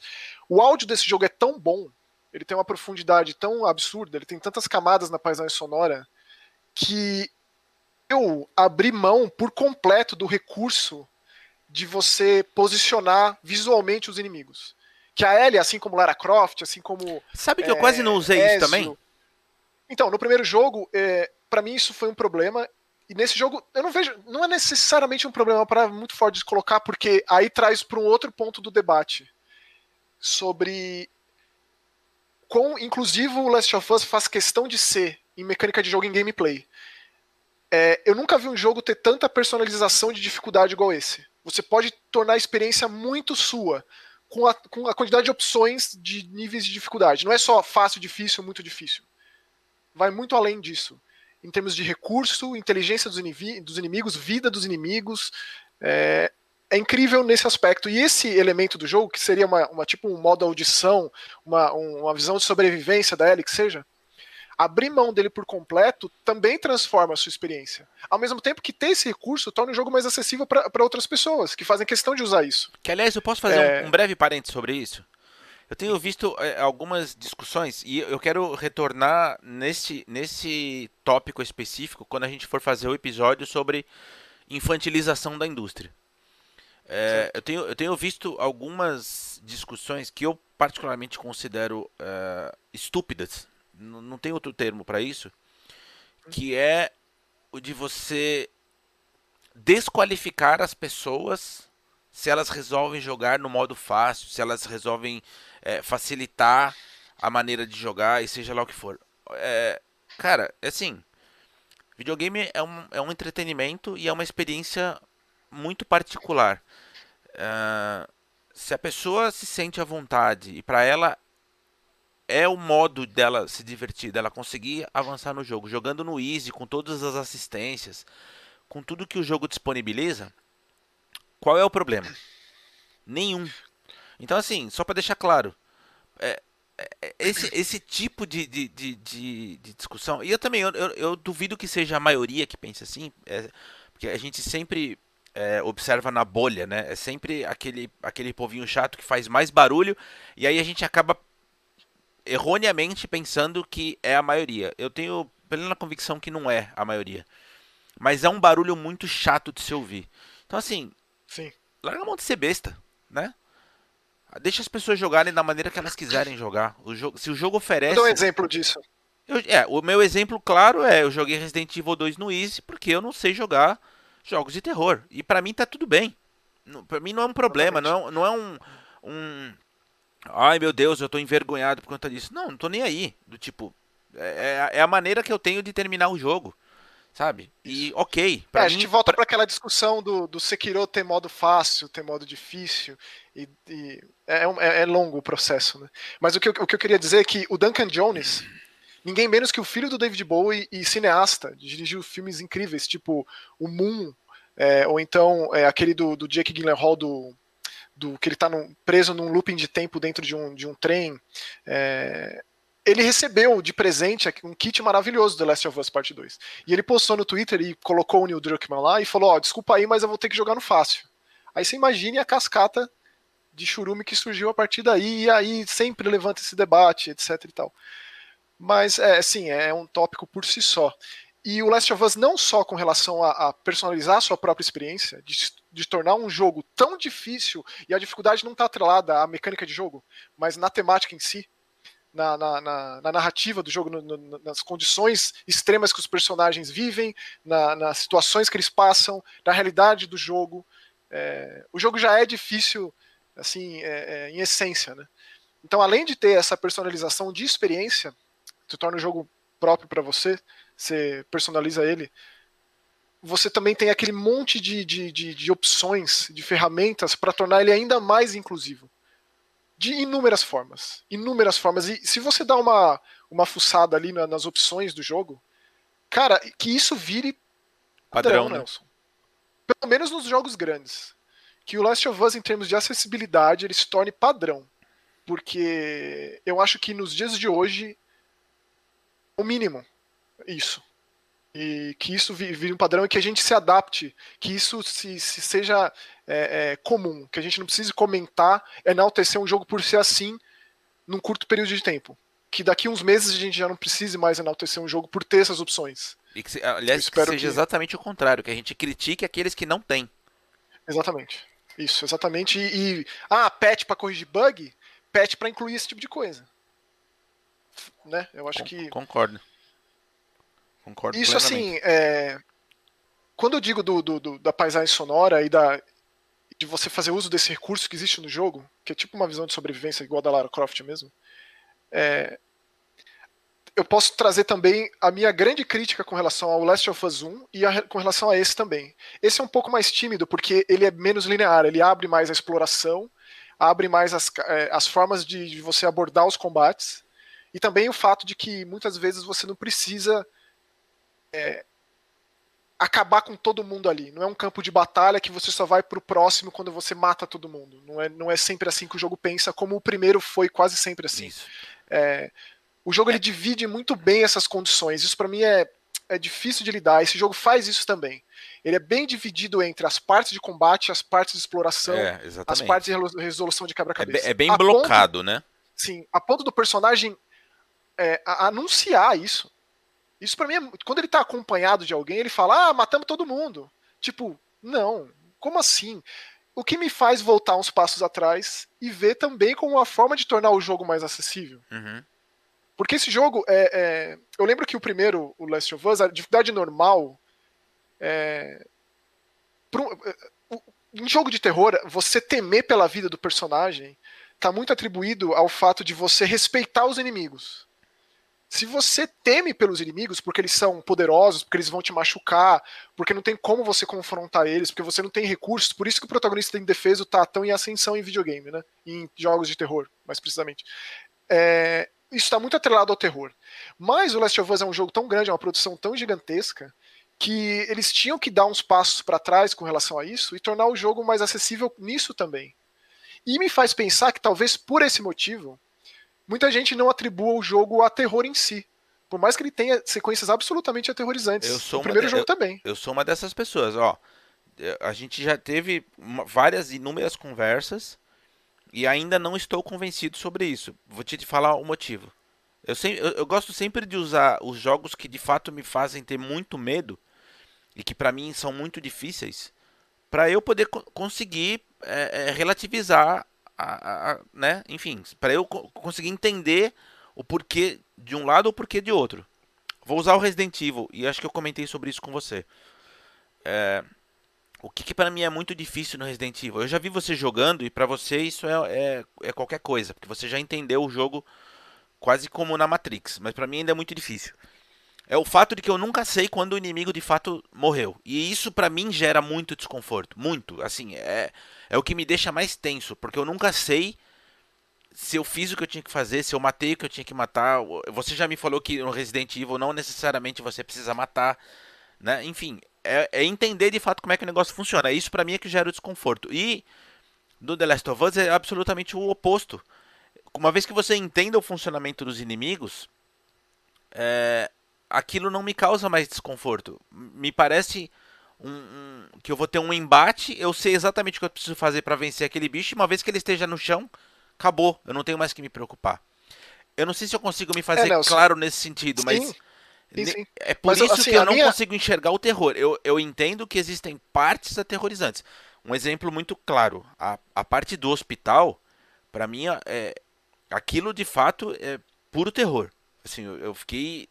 O áudio desse jogo é tão bom, ele tem uma profundidade tão absurda, ele tem tantas camadas na paisagem sonora, que eu abri mão por completo do recurso de você posicionar visualmente os inimigos. Que a Ellie, assim como Lara Croft, assim como. Sabe que é, eu quase não usei Ezio, isso também? Então, no primeiro jogo, é, para mim isso foi um problema. E nesse jogo, eu não vejo. Não é necessariamente um problema para muito forte de colocar, porque aí traz para um outro ponto do debate. Sobre. Com, inclusive, o Last of Us faz questão de ser em mecânica de jogo em gameplay. É, eu nunca vi um jogo ter tanta personalização de dificuldade igual esse. Você pode tornar a experiência muito sua, com a, com a quantidade de opções de níveis de dificuldade. Não é só fácil, difícil, muito difícil vai muito além disso. Em termos de recurso, inteligência dos, dos inimigos, vida dos inimigos. É, é, incrível nesse aspecto. E esse elemento do jogo, que seria uma, uma tipo um modo audição, uma, uma visão de sobrevivência da Ellie, que seja, abrir mão dele por completo também transforma a sua experiência. Ao mesmo tempo que ter esse recurso torna o jogo mais acessível para outras pessoas que fazem questão de usar isso. Que aliás, eu posso fazer é... um, um breve parênteses sobre isso? Eu tenho visto é, algumas discussões e eu quero retornar nesse, nesse tópico específico quando a gente for fazer o episódio sobre infantilização da indústria. É, eu, tenho, eu tenho visto algumas discussões que eu particularmente considero é, estúpidas, não, não tem outro termo para isso, que é o de você desqualificar as pessoas se elas resolvem jogar no modo fácil, se elas resolvem é, facilitar a maneira de jogar e seja lá o que for. É, cara, é assim, videogame é um, é um entretenimento e é uma experiência muito particular. É, se a pessoa se sente à vontade e para ela é o modo dela se divertir, dela conseguir avançar no jogo, jogando no easy, com todas as assistências, com tudo que o jogo disponibiliza, qual é o problema? Nenhum. Então, assim, só para deixar claro, é, é, é, esse, esse tipo de, de, de, de, discussão, e eu também, eu, eu, eu, duvido que seja a maioria que pense assim, é, porque a gente sempre é, observa na bolha, né? É sempre aquele, aquele povinho chato que faz mais barulho, e aí a gente acaba erroneamente pensando que é a maioria. Eu tenho plena convicção que não é a maioria. Mas é um barulho muito chato de se ouvir. Então, assim, Sim. larga a mão de ser besta, né? Deixa as pessoas jogarem da maneira que elas quiserem jogar. O jogo, se o jogo oferece. Dar um exemplo disso. Eu, é, o meu exemplo claro é: eu joguei Resident Evil 2 no Easy porque eu não sei jogar jogos de terror. E para mim tá tudo bem. Para mim não é um problema, não é, não é um, um. Ai meu Deus, eu tô envergonhado por conta disso. Não, não tô nem aí. Do tipo, é, é, é a maneira que eu tenho de terminar o jogo sabe? E ok. É, a gente volta para aquela discussão do, do Sekiro ter modo fácil, ter modo difícil, e, e é, é, é, longo o processo, né? Mas o que, eu, o que eu queria dizer é que o Duncan Jones, ninguém menos que o filho do David Bowie e cineasta, dirigiu filmes incríveis, tipo o Moon, é, ou então é, aquele do, do Jake Gyllenhaal do, do que ele está preso num looping de tempo dentro de um, de um trem. É, ele recebeu de presente um kit maravilhoso do Last of Us Part 2. E ele postou no Twitter e colocou o Neil Druckmann lá e falou: Ó, oh, desculpa aí, mas eu vou ter que jogar no fácil. Aí você imagine a cascata de churume que surgiu a partir daí, e aí sempre levanta esse debate, etc e tal. Mas, é, sim, é um tópico por si só. E o Last of Us, não só com relação a, a personalizar a sua própria experiência, de, de, tornar um jogo tão difícil, e a dificuldade não está atrelada à mecânica de jogo, mas na temática em si, na, na, na, na narrativa do jogo, no, no, nas condições extremas que os personagens vivem, nas situações que eles passam, na realidade do jogo. É, o jogo já é difícil, assim, é, é, em essência, né? Então, além de ter essa personalização de experiência, que torna o jogo próprio para você, você personaliza ele, você também tem aquele monte de, de, de, de opções, de ferramentas para tornar ele ainda mais inclusivo de inúmeras formas. Inúmeras formas. E se você dá uma, uma fuçada ali na, nas opções do jogo, cara, que isso vire padrão, padrão né? Nelson. Pelo menos nos jogos grandes. Que o Last of Us, em termos de acessibilidade, ele se torne padrão. Porque eu acho que nos dias de hoje, o mínimo, isso e que isso vire um padrão e que a gente se adapte, que isso se, se seja é, é, comum, que a gente não precise comentar, enaltecer um jogo por ser assim num curto período de tempo. Que daqui uns meses a gente já não precise mais enaltecer um jogo por ter essas opções. E que, aliás, que seja que... exatamente o contrário, que a gente critique aqueles que não têm. Exatamente. Isso, exatamente. E, e ah, patch para corrigir bug, patch para incluir esse tipo de coisa. Né? Eu acho que concordo. Concordo Isso plenamente. assim, é... quando eu digo do, do, do, da paisagem sonora e da de você fazer uso desse recurso que existe no jogo, que é tipo uma visão de sobrevivência igual a da Lara Croft mesmo, é... eu posso trazer também a minha grande crítica com relação ao Last of Us 1 e a, com relação a esse também. Esse é um pouco mais tímido porque ele é menos linear, ele abre mais a exploração, abre mais as, é, as formas de, de você abordar os combates e também o fato de que muitas vezes você não precisa é, acabar com todo mundo ali. Não é um campo de batalha que você só vai pro próximo quando você mata todo mundo. Não é, não é sempre assim que o jogo pensa, como o primeiro foi quase sempre assim. É, o jogo ele divide muito bem essas condições. Isso para mim é, é difícil de lidar. Esse jogo faz isso também. Ele é bem dividido entre as partes de combate, as partes de exploração, é, as partes de resolução de quebra-cabeça. É, é, bem blocado, ponto, né? Sim, a ponto do personagem é, anunciar isso. Isso para mim, é, quando ele tá acompanhado de alguém, ele fala: "Ah, matamos todo mundo". Tipo, não. Como assim? O que me faz voltar uns passos atrás e ver também como uma forma de tornar o jogo mais acessível. Uhum. Porque esse jogo é, é, Eu lembro que o primeiro, o Last of Us, a dificuldade normal. É, um, em jogo de terror, você temer pela vida do personagem tá muito atribuído ao fato de você respeitar os inimigos. Se você teme pelos inimigos porque eles são poderosos, porque eles vão te machucar, porque não tem como você confrontar eles, porque você não tem recursos, por isso que o protagonista indefeso tá tão em ascensão em videogame, né? Em jogos de terror, mais precisamente. É, isso está muito atrelado ao terror. Mas o Last of Us é um jogo tão grande, é uma produção tão gigantesca, que eles tinham que dar uns passos para trás com relação a isso e tornar o jogo mais acessível nisso também. E me faz pensar que talvez por esse motivo muita gente não atribua o jogo a terror em si. Por mais que ele tenha sequências absolutamente aterrorizantes. Eu sou o primeiro jogo eu, também. Eu sou uma dessas pessoas, ó. A gente já teve várias inúmeras conversas e ainda não estou convencido sobre isso. Vou te falar o motivo. Eu, sempre, eu, eu gosto sempre de usar os jogos que de fato me fazem ter muito medo e que para mim são muito difíceis para eu poder co conseguir é, é, relativizar a, a, né? Enfim, para eu conseguir entender o porquê de um lado ou o porquê de outro. Vou usar o Resident Evil e acho que eu comentei sobre isso com você. É, o que, que para mim é muito difícil no Resident Evil? Eu já vi você jogando e para você isso é, é, é, qualquer coisa, porque você já entendeu o jogo quase como na Matrix, mas para mim ainda é muito difícil. É o fato de que eu nunca sei quando o inimigo de fato morreu. E isso para mim gera muito desconforto, muito. Assim, é é o que me deixa mais tenso, porque eu nunca sei se eu fiz o que eu tinha que fazer, se eu matei o que eu tinha que matar. Você já me falou que no Resident Evil não necessariamente você precisa matar, né? Enfim, é, é entender de fato como é que o negócio funciona. Isso para mim é que gera o desconforto. E no The Last of Us é absolutamente o oposto. Uma vez que você entenda o funcionamento dos inimigos, é, aquilo não me causa mais desconforto. Me parece um, um, que eu vou ter um embate, eu sei exatamente o que eu preciso fazer para vencer aquele bicho, e uma vez que ele esteja no chão, acabou, eu não tenho mais que me preocupar. Eu não sei se eu consigo me fazer é, claro nesse sentido, sim, mas sim, sim. é por mas, isso assim, que eu não minha... consigo enxergar o terror. Eu, eu entendo que existem partes aterrorizantes. Um exemplo muito claro, a, a parte do hospital, para mim, é, aquilo de fato é puro terror. Assim, eu, eu fiquei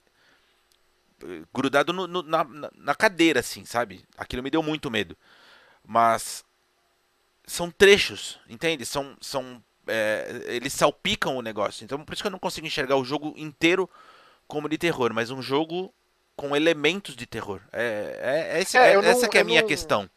grudado no, no, na, na cadeira, assim, sabe? Aquilo me deu muito medo. Mas são trechos, entende? São, são é, eles salpicam o negócio. Então por isso que eu não consigo enxergar o jogo inteiro como de terror, mas um jogo com elementos de terror. É, é, esse, é, é essa que é a minha não... questão.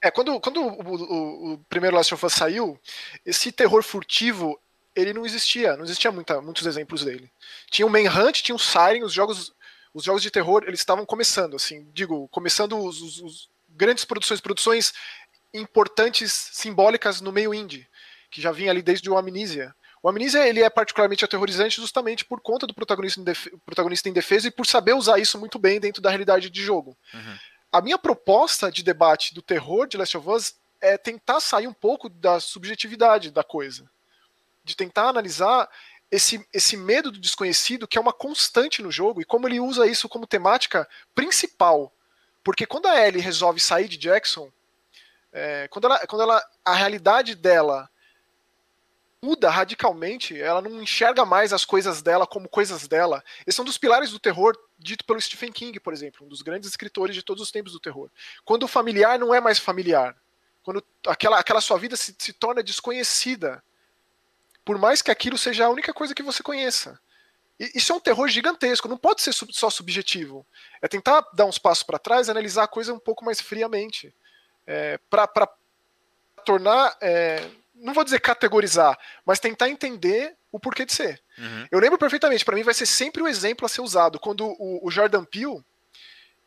É, quando, quando o, o, o, primeiro Last of Us saiu, esse terror furtivo, ele não existia, não existia muita, muitos exemplos dele. Tinha o Manhunt, tinha o Siren, os jogos, os jogos de terror, eles estavam começando, assim, digo, começando os, os, os grandes produções, produções importantes, simbólicas no meio indie que já vinha ali desde o Amnesia. O Amnesia ele é particularmente aterrorizante justamente por conta do protagonista em, defesa, protagonista em defesa e por saber usar isso muito bem dentro da realidade de jogo. Uhum. A minha proposta de debate do terror de Last of Us é tentar sair um pouco da subjetividade da coisa. De tentar analisar esse, esse medo do desconhecido que é uma constante no jogo e como ele usa isso como temática principal. Porque quando a Ellie resolve sair de Jackson, é, quando, ela, quando ela, a realidade dela muda radicalmente, ela não enxerga mais as coisas dela como coisas dela. Esse é um dos pilares do terror dito pelo Stephen King, por exemplo, um dos grandes escritores de todos os tempos do terror. Quando o familiar não é mais familiar, quando aquela, aquela sua vida se, se torna desconhecida, por mais que aquilo seja a única coisa que você conheça. E, isso é um terror gigantesco, não pode ser só subjetivo. É tentar dar uns passos para trás analisar a coisa um pouco mais friamente. É, para tornar é, não vou dizer categorizar, mas tentar entender o porquê de ser. Uhum. Eu lembro perfeitamente, para mim vai ser sempre o um exemplo a ser usado quando o, o Jordan Peele,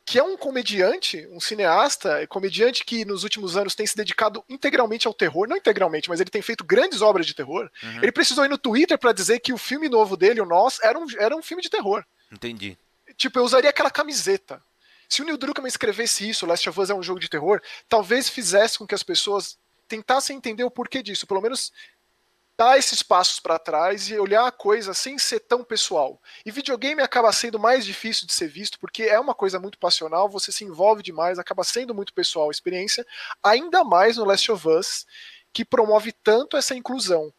que é um comediante, um cineasta, comediante que nos últimos anos tem se dedicado integralmente ao terror, não integralmente, mas ele tem feito grandes obras de terror. Uhum. Ele precisou ir no Twitter para dizer que o filme novo dele, o Nós, era um, era um filme de terror. Entendi. Tipo, eu usaria aquela camiseta. Se o Neil Druckmann escrevesse isso, Last of Us é um jogo de terror, talvez fizesse com que as pessoas tentassem entender o porquê disso, pelo menos dar esses passos para trás e olhar a coisa sem ser tão pessoal. E videogame acaba sendo mais difícil de ser visto porque é uma coisa muito passional, você se envolve demais, acaba sendo muito pessoal a experiência, ainda mais no Last of Us, que promove tanto essa inclusão,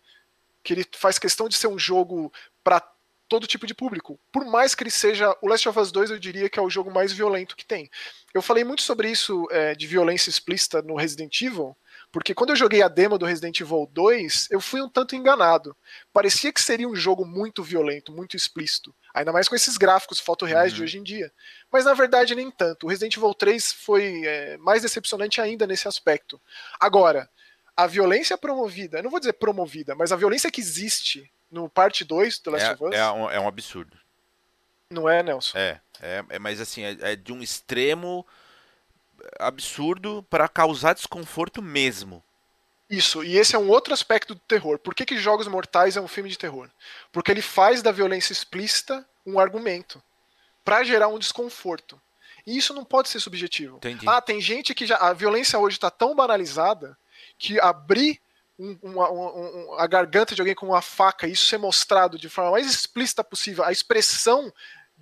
que ele faz questão de ser um jogo para todo tipo de público. Por mais que ele seja. O Last of Us 2, eu diria que é o jogo mais violento que tem. Eu falei muito sobre isso é, de violência explícita no Resident Evil, porque quando eu joguei a demo do Resident Evil 2, eu fui um tanto enganado. Parecia que seria um jogo muito violento, muito explícito. Ainda mais com esses gráficos fotorreais uhum. de hoje em dia. Mas na verdade nem tanto. O Resident Evil 3 foi é, mais decepcionante ainda nesse aspecto. Agora, a violência promovida, eu não vou dizer promovida, mas a violência que existe no parte 2 do Last é, of Us. É um, é um absurdo. Não é, Nelson? É, é, é mas assim, é, é de um extremo absurdo para causar desconforto mesmo. Isso, e esse é um outro aspecto do terror. Por que, que Jogos Mortais é um filme de terror? Porque ele faz da violência explícita um argumento para gerar um desconforto. E isso não pode ser subjetivo. Entendi. Ah, tem gente que já. A violência hoje está tão banalizada que abrir um, uma, um, a garganta de alguém com uma faca isso ser mostrado de forma mais explícita possível, a expressão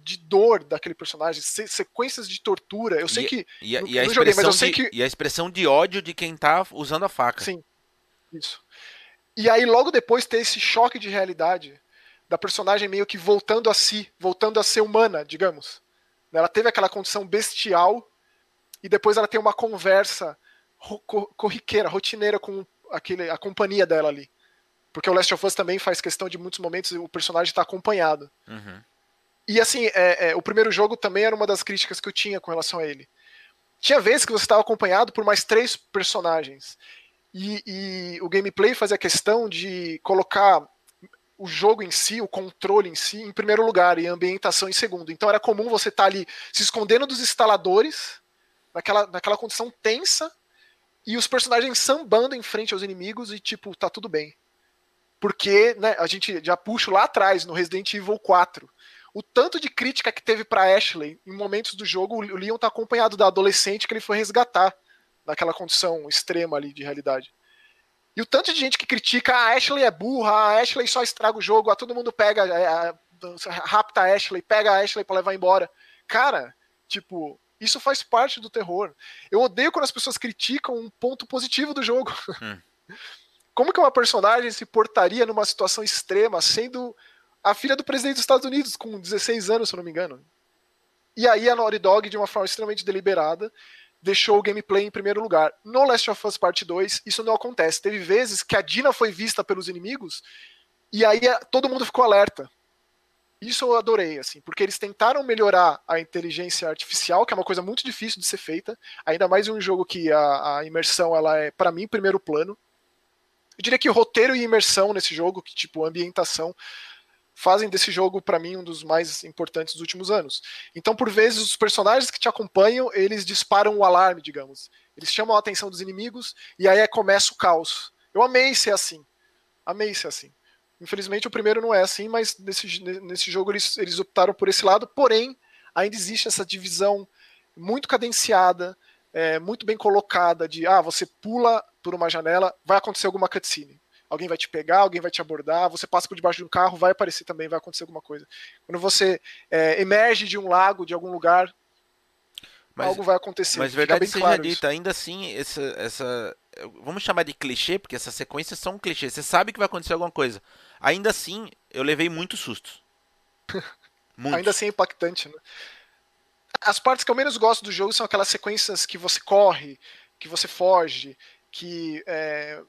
de dor daquele personagem, sequências de tortura. Eu sei e, que. E, não, e a joguei, mas eu sei de, que. E a expressão de ódio de quem tá usando a faca. Sim. Isso. E aí, logo depois, ter esse choque de realidade da personagem meio que voltando a si, voltando a ser humana, digamos. Ela teve aquela condição bestial e depois ela tem uma conversa corriqueira, rotineira com aquele, a companhia dela ali. Porque o Last of Us também faz questão de muitos momentos o personagem estar tá acompanhado. Uhum. E assim, é, é, o primeiro jogo também era uma das críticas que eu tinha com relação a ele. Tinha vezes que você estava acompanhado por mais três personagens. E, e, o gameplay fazia questão de colocar o jogo em si, o controle em si, em primeiro lugar, e a ambientação em segundo. Então era comum você estar tá ali se escondendo dos instaladores, naquela, naquela condição tensa, e os personagens sambando em frente aos inimigos e tipo, tá tudo bem. Porque né, a gente já puxa lá atrás, no Resident Evil 4 o tanto de crítica que teve para Ashley em momentos do jogo, o Leon tá acompanhado da adolescente que ele foi resgatar naquela condição extrema ali de realidade. E o tanto de gente que critica ah, a Ashley é burra, a Ashley só estraga o jogo, a todo mundo pega, é, a, rapta a Ashley, pega a Ashley para levar embora. Cara, tipo, isso faz parte do terror. Eu odeio quando as pessoas criticam um ponto positivo do jogo. Hum. Como que uma personagem se portaria numa situação extrema, sendo a filha do presidente dos Estados Unidos, com 16 anos, se eu não me engano? E aí a Naughty Dog, de uma forma extremamente deliberada, deixou o gameplay em primeiro lugar. No Last of Us Part 2, isso não acontece. Teve vezes que a Dina foi vista pelos inimigos e aí todo mundo ficou alerta. Isso eu adorei, assim, porque eles tentaram melhorar a inteligência artificial, que é uma coisa muito difícil de ser feita, ainda mais em um jogo que a, a imersão ela é, para mim, primeiro plano. Eu diria que roteiro e imersão nesse jogo, que tipo ambientação, fazem desse jogo para mim um dos mais importantes dos últimos anos. Então, por vezes, os personagens que te acompanham, eles disparam o alarme, digamos. Eles chamam a atenção dos inimigos e aí começa o caos. Eu amei ser assim. Amei ser assim. Infelizmente o primeiro não é assim, mas nesse, nesse jogo eles, eles optaram por esse lado, porém ainda existe essa divisão muito cadenciada, é, muito bem colocada de ah, você pula por uma janela, vai acontecer alguma cutscene. Alguém vai te pegar, alguém vai te abordar, você passa por debaixo de um carro, vai aparecer também, vai acontecer alguma coisa. Quando você é, emerge de um lago, de algum lugar, mas, algo vai acontecer. Mas verdade seja claro dita, ainda assim, essa, essa. Vamos chamar de clichê, porque essas sequências são um clichê. Você sabe que vai acontecer alguma coisa. Ainda assim, eu levei muitos sustos. Ainda assim é impactante, né? As partes que eu menos gosto do jogo são aquelas sequências que você corre, que você foge, que é,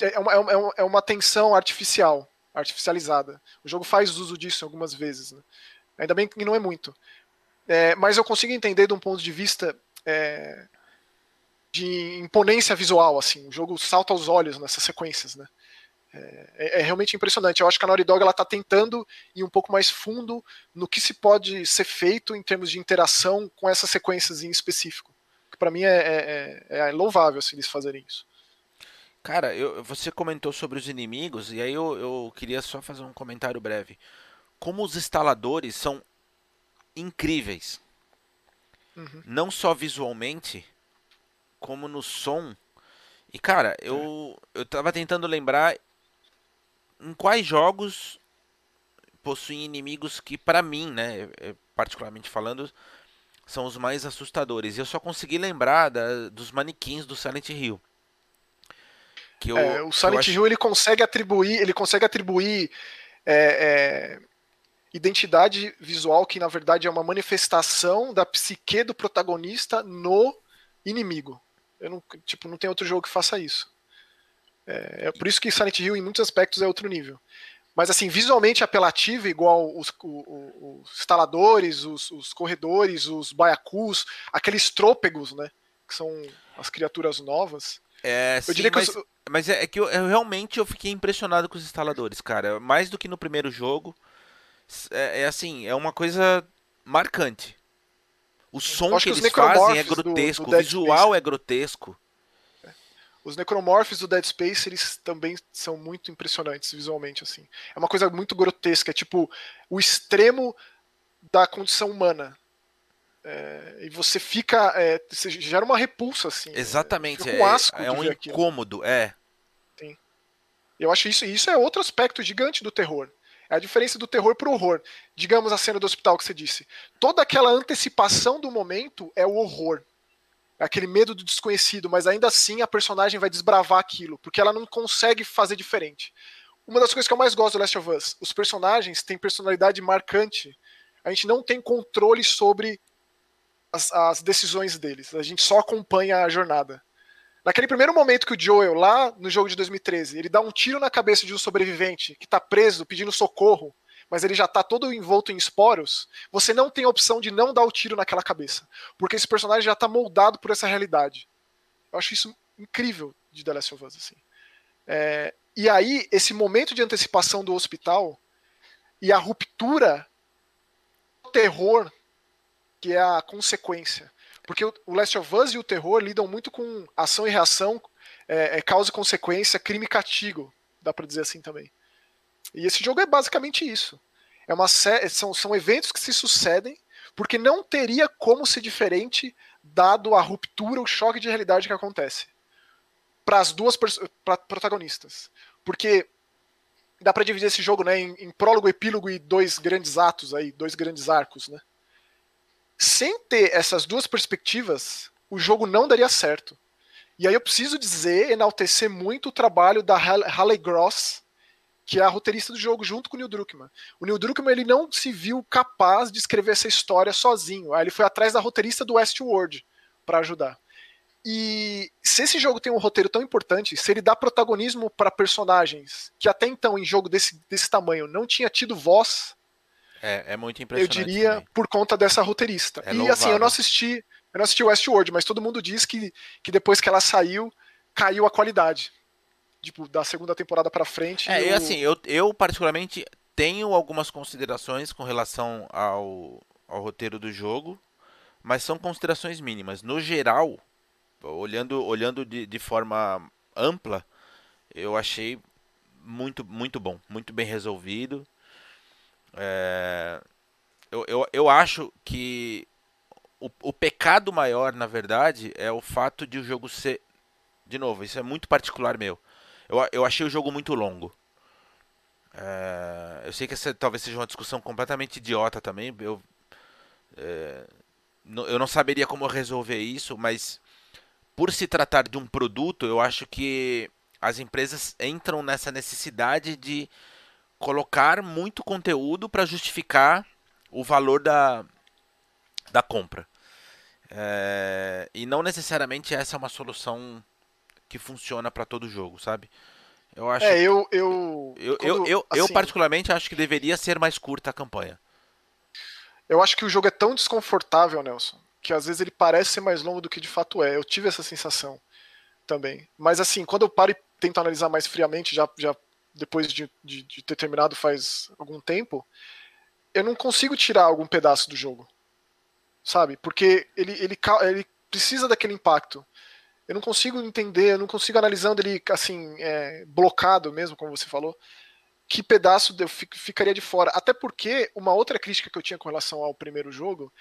é, uma, é, uma, é uma tensão artificial, artificializada. O jogo faz uso disso algumas vezes. Né? Ainda bem que não é muito. É, mas eu consigo entender de um ponto de vista é, de imponência visual. assim. O jogo salta aos olhos nessas sequências. Né? É, é, é, realmente impressionante. Eu acho que a Naughty Dog está tentando ir um pouco mais fundo no que se pode ser feito em termos de interação com essas sequências em específico. Que para mim é, é, é, é louvável se eles fazerem isso. Cara, eu, você comentou sobre os inimigos, e aí eu, eu queria só fazer um comentário breve. Como os instaladores são incríveis. Uhum. Não só visualmente, como no som. E cara, eu, eu tava tentando lembrar em quais jogos possuem inimigos que, para mim, né, é, particularmente falando, são os mais assustadores. E eu só consegui lembrar da, dos manequins do Silent Hill. Eu, é, o Silent Hill ele consegue atribuir, ele consegue atribuir é, é, identidade visual que na verdade é uma manifestação da psique do protagonista no inimigo. Eu não, tipo, não tem outro jogo que faça isso. É, é por isso que Silent Hill em muitos aspectos é outro nível. Mas assim, visualmente apelativo, igual os, os, os instaladores, os, os, corredores, os baiacus, aqueles trôpegos, né? Que são as criaturas novas. É, eu sim, diria que mas, os... mas é, é que eu, eu, realmente eu fiquei impressionado com os instaladores, cara. Mais do que no primeiro jogo. É, é assim, é uma coisa marcante. O som que, que eles fazem é grotesco, do, do o visual Space. é grotesco. Os necromorphs do Dead Space, eles também são muito impressionantes visualmente, assim. É uma coisa muito grotesca, é tipo o extremo da condição humana. É, e você fica. É, você gera uma repulsa, assim. Exatamente. Um é, é um incômodo, é. Sim. Eu acho isso. Isso é outro aspecto gigante do terror. É a diferença do terror pro horror. Digamos a cena do hospital que você disse. Toda aquela antecipação do momento é o horror. É aquele medo do desconhecido, mas ainda assim a personagem vai desbravar aquilo, porque ela não consegue fazer diferente. Uma das coisas que eu mais gosto do Last of Us, os personagens têm personalidade marcante. A gente não tem controle sobre as, as decisões deles. A gente só acompanha a jornada. Naquele primeiro momento que o Joel, lá no jogo de 2013, ele dá um tiro na cabeça de um sobrevivente que está preso, pedindo socorro, mas ele já está todo envolto em esporos, você não tem opção de não dar o tiro naquela cabeça. Porque esse personagem já está moldado por essa realidade. Eu acho isso incrível de The Last of Us. Assim. É, e aí, esse momento de antecipação do hospital e a ruptura, o terror que é a consequência. Porque o Last of Us e o terror lidam muito com ação e reação, é, é causa e consequência, crime e castigo, dá para dizer assim também. E esse jogo é basicamente isso. É uma são, são eventos que se sucedem, porque não teria como ser diferente dado a ruptura, o choque de realidade que acontece para as duas protagonistas. Porque dá para dividir esse jogo né, em, em, prólogo, epílogo e dois grandes atos aí, dois grandes arcos, né? Sem ter essas duas perspectivas, o jogo não daria certo. E aí eu preciso dizer, enaltecer muito o trabalho da Halle Gross, que é a roteirista do jogo, junto com o Neil Druckmann. O Neil Druckmann ele não se viu capaz de escrever essa história sozinho. Aí ele foi atrás da roteirista do Westworld para ajudar. E se esse jogo tem um roteiro tão importante, se ele dá protagonismo para personagens que até então em jogo desse, desse tamanho não tinha tido voz, é, é muito impressionante. Eu diria também. por conta dessa roteirista. É e louvável. assim, eu não assisti, eu não assisti Westworld, mas todo mundo diz que, que depois que ela saiu, caiu a qualidade. Tipo, da segunda temporada para frente. É, e assim, eu, eu particularmente tenho algumas considerações com relação ao, ao roteiro do jogo, mas são considerações mínimas. No geral, olhando, olhando de, de forma ampla, eu achei muito, muito bom, muito bem resolvido. É, eu, eu, eu acho que o, o pecado maior, na verdade, é o fato de o jogo ser. De novo, isso é muito particular meu. Eu, eu achei o jogo muito longo. É, eu sei que essa talvez seja uma discussão completamente idiota também. Eu, é, eu não saberia como resolver isso, mas por se tratar de um produto, eu acho que as empresas entram nessa necessidade de colocar muito conteúdo para justificar o valor da, da compra. É, e não necessariamente essa é uma solução que funciona para todo jogo, sabe? Eu acho. É, eu. Eu, eu, quando, eu, eu, assim, eu, particularmente acho que deveria ser mais curta a campanha. Eu acho que o jogo é tão desconfortável, Nelson, que às vezes ele parece ser mais longo do que de fato é. Eu tive essa sensação também. Mas assim, quando eu paro e tento analisar mais friamente, já, já depois de, de, de ter terminado faz algum tempo, eu não consigo tirar algum pedaço do jogo. Sabe? Porque ele, ele, ele precisa daquele impacto. Eu não consigo entender, eu não consigo analisando ele assim, é, blocado mesmo, como você falou, que pedaço eu ficaria de fora. Até porque uma outra crítica que eu tinha com relação ao primeiro jogo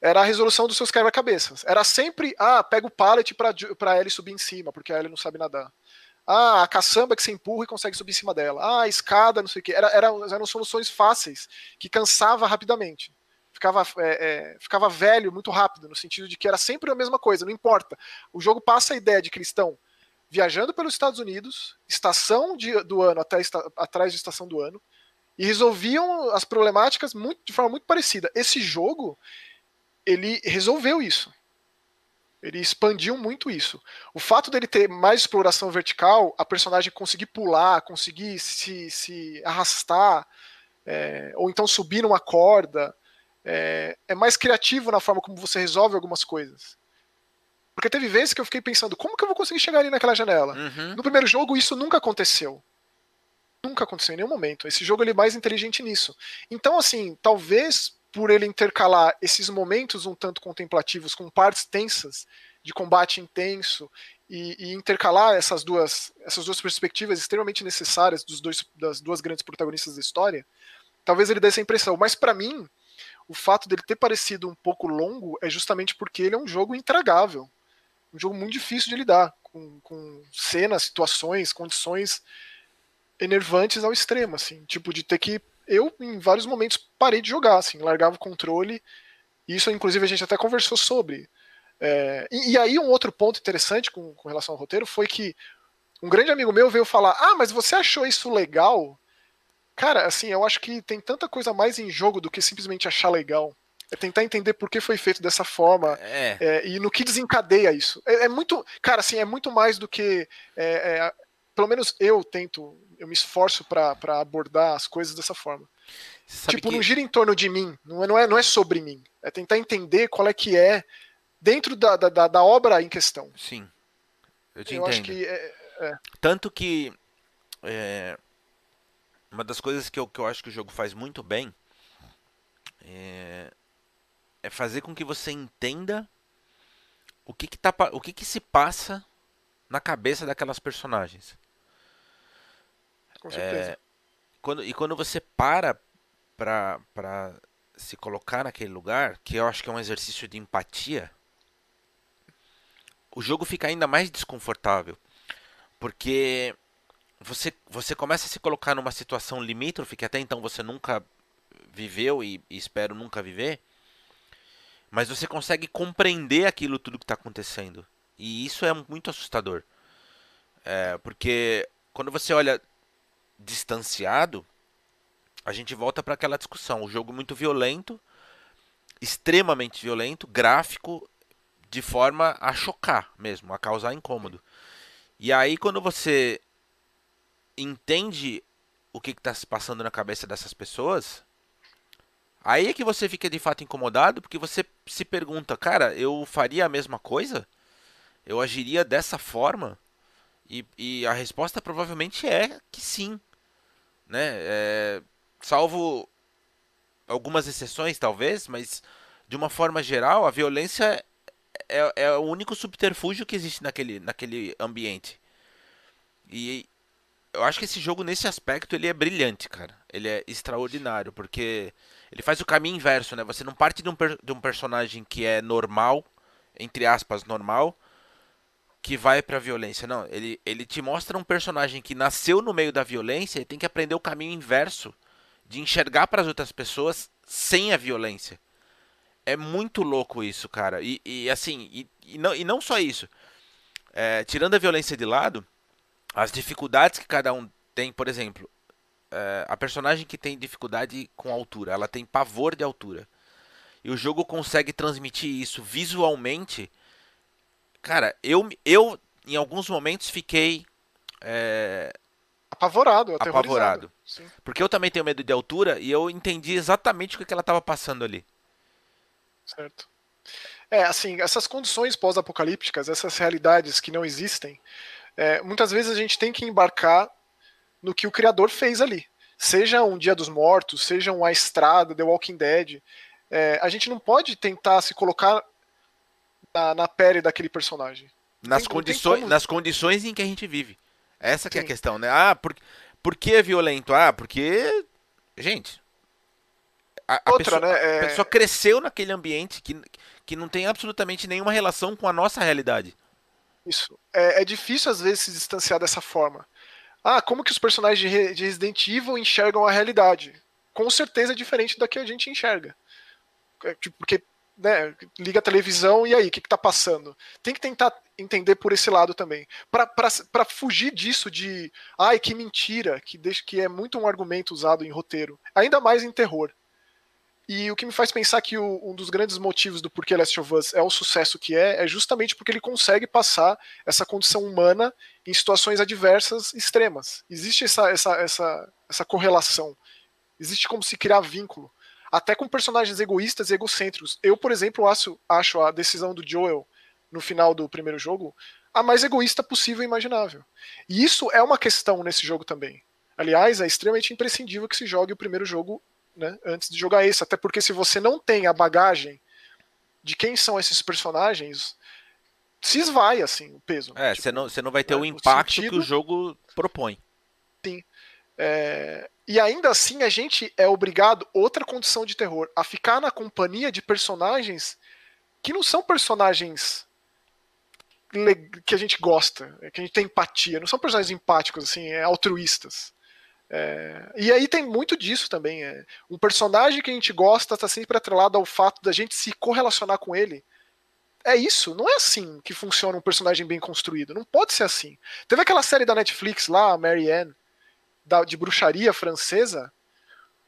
era a resolução dos seus quebra-cabeças. Era sempre, ah, pega o pallet pra, pra Ellie subir em cima, porque a Ellie não sabe nadar. Ah, a caçamba que você empurra e consegue subir em cima dela. Ah, a escada, não sei o que. Era, era, eram soluções fáceis, que cansava rapidamente. Ficava, é, é, ficava velho muito rápido, no sentido de que era sempre a mesma coisa, não importa. O jogo passa a ideia de que eles estão viajando pelos Estados Unidos, estação de, do ano até atrás de estação do ano, e resolviam as problemáticas muito, de forma muito parecida. Esse jogo, ele resolveu isso. Ele expandiu muito isso. O fato dele ter mais exploração vertical, a personagem conseguir pular, conseguir se, se arrastar, é, ou então subir numa corda, é, é, mais criativo na forma como você resolve algumas coisas. Porque teve vezes que eu fiquei pensando, como que eu vou conseguir chegar ali naquela janela? Uhum. No primeiro jogo, isso nunca aconteceu. Nunca aconteceu em nenhum momento. Esse jogo ele é mais inteligente nisso. Então, assim, talvez por ele intercalar esses momentos um tanto contemplativos com partes tensas, de combate intenso, e, e, intercalar essas duas, essas duas perspectivas extremamente necessárias dos dois, das duas grandes protagonistas da história, talvez ele dê essa impressão. Mas para mim, o fato dele ter parecido um pouco longo é justamente porque ele é um jogo intragável. Um jogo muito difícil de lidar, com, com cenas, situações, condições enervantes ao extremo, assim, tipo de ter que eu, em vários momentos, parei de jogar, assim, largava o controle. Isso, inclusive, a gente até conversou sobre. É, e, e, aí, um outro ponto interessante com, com relação ao roteiro foi que um grande amigo meu veio falar: Ah, mas você achou isso legal? Cara, assim, eu acho que tem tanta coisa mais em jogo do que simplesmente achar legal. É tentar entender por que foi feito dessa forma é. É, e no que desencadeia isso. É, é, muito. Cara, assim, é muito mais do que. É, é, pelo menos eu tento eu me esforço para abordar as coisas dessa forma. tipo, que... não gira em torno de mim, não é, não, é, não é sobre mim. É tentar entender qual é que é dentro da, da, da obra em questão. Sim. Eu te eu entendo. Acho que é, é. Tanto que é, uma das coisas que eu, que eu acho que o jogo faz muito bem é, é fazer com que você entenda o que, que, tá, o que, que se passa na cabeça daquelas personagens. Com certeza. É, quando, e quando você para para se colocar naquele lugar, que eu acho que é um exercício de empatia, o jogo fica ainda mais desconfortável. Porque você, você começa a se colocar numa situação limítrofe que até então você nunca viveu e, e espero nunca viver. Mas você consegue compreender aquilo tudo que está acontecendo. E isso é muito assustador. É, porque quando você olha distanciado, a gente volta para aquela discussão. O jogo muito violento, extremamente violento, gráfico, de forma a chocar mesmo, a causar incômodo. E aí quando você entende o que está se passando na cabeça dessas pessoas, aí é que você fica de fato incomodado, porque você se pergunta, cara, eu faria a mesma coisa? Eu agiria dessa forma? E, e a resposta provavelmente é que sim. Né? É, salvo algumas exceções, talvez, mas de uma forma geral, a violência é, é o único subterfúgio que existe naquele, naquele ambiente. E eu acho que esse jogo, nesse aspecto, ele é brilhante, cara. Ele é extraordinário, porque ele faz o caminho inverso, né? Você não parte de um, de um personagem que é normal, entre aspas, normal, que vai pra violência. Não, ele, ele te mostra um personagem que nasceu no meio da violência e tem que aprender o caminho inverso de enxergar para as outras pessoas sem a violência. É muito louco isso, cara. E, e assim, e, e, não, e não só isso. É, tirando a violência de lado, as dificuldades que cada um tem, por exemplo, é, a personagem que tem dificuldade com altura, ela tem pavor de altura. E o jogo consegue transmitir isso visualmente. Cara, eu, eu em alguns momentos fiquei é, apavorado, apavorado. Porque eu também tenho medo de altura e eu entendi exatamente o que ela estava passando ali. Certo. É, assim, essas condições pós-apocalípticas, essas realidades que não existem, é, muitas vezes a gente tem que embarcar no que o criador fez ali. Seja um Dia dos Mortos, seja uma estrada, The Walking Dead. É, a gente não pode tentar se colocar na, na pele daquele personagem. Nas, tem, condições, como... nas condições em que a gente vive. Essa que é a questão, né? Ah, por, por que é violento? Ah, porque. Gente, a, a, Outra, pessoa, né, é... a pessoa cresceu naquele ambiente que, que não tem absolutamente nenhuma relação com a nossa realidade. Isso. É, é difícil às vezes se distanciar dessa forma. Ah, como que os personagens de, de Resident Evil enxergam a realidade? Com certeza é diferente da que a gente enxerga. É, tipo, porque né, liga a televisão e aí, o que, está passando? Tem que tentar entender por esse lado também. Para fugir disso de ai, que mentira, que, deixa, que é muito um argumento usado em roteiro, ainda mais em terror. E o que me faz pensar que o, um dos grandes motivos do porquê Last of Us é o sucesso que é, é justamente porque ele consegue passar essa condição humana em situações adversas extremas. Existe essa, essa, essa, essa correlação. Existe como se criar vínculo. Até com personagens egoístas e egocêntricos. Eu, por exemplo, acho, acho a decisão do Joel no final do primeiro jogo a mais egoísta possível e imaginável. E isso é uma questão nesse jogo também. Aliás, é extremamente imprescindível que se jogue o primeiro jogo né, antes de jogar esse. Até porque se você não tem a bagagem de quem são esses personagens, se esvai assim o peso. É, tipo, você não, você não vai ter né, o impacto sentido, que o jogo propõe. Sim. É, e ainda assim a gente é obrigado, outra condição de terror, a ficar na companhia de personagens que não são personagens que a gente gosta, que a gente tem empatia, não são personagens empáticos, assim, é altruístas. É, e aí tem muito disso também. É, um personagem que a gente gosta está sempre atrelado ao fato da gente se correlacionar com ele. É isso, não é assim que funciona um personagem bem construído. Não pode ser assim. Teve aquela série da Netflix lá, Mary Ann, da, de bruxaria francesa.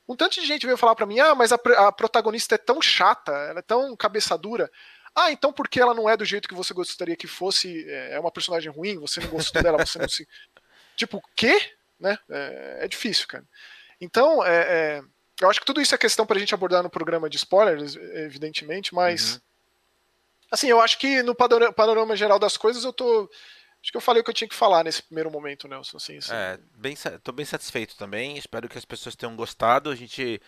Um tanto de gente veio falar para mim: ah, mas a, a, protagonista é tão chata, ela é tão cabeça dura. Ah, então porque ela não é do jeito que você gostaria que fosse, é, é uma personagem ruim, você não gostou dela, você não se. Tipo, quê? né? É, é difícil, cara. Então, é, é, eu acho que tudo isso é questão para a gente abordar no programa de spoilers, evidentemente, mas. Uhum. Assim, eu acho que no panorama, panorama, geral das coisas eu tô. Acho que eu falei o que eu tinha que falar nesse primeiro momento, Nelson. Assim, assim. É, bem, tô bem satisfeito também. Espero que as pessoas tenham gostado. A gente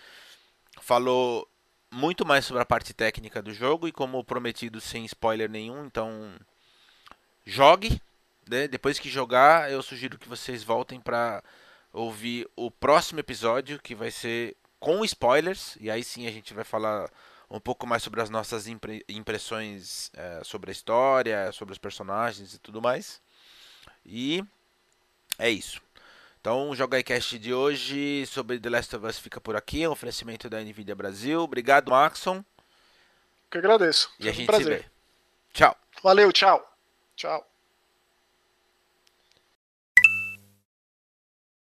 falou muito mais sobre a parte técnica do jogo e, como prometido, sem spoiler nenhum. Então, jogue, né? Depois que jogar, eu sugiro que vocês voltem para ouvir o próximo episódio, que vai ser com spoilers, e aí sim a gente vai falar um pouco mais sobre as nossas impre impressões é, sobre a história, sobre os personagens e tudo mais. E é isso. Então, o Joga Cast de hoje sobre The Last of Us fica por aqui. Um oferecimento da NVIDIA Brasil. Obrigado, Maxon. Que agradeço. E a gente prazer. se vê. Tchau. Valeu, tchau. Tchau.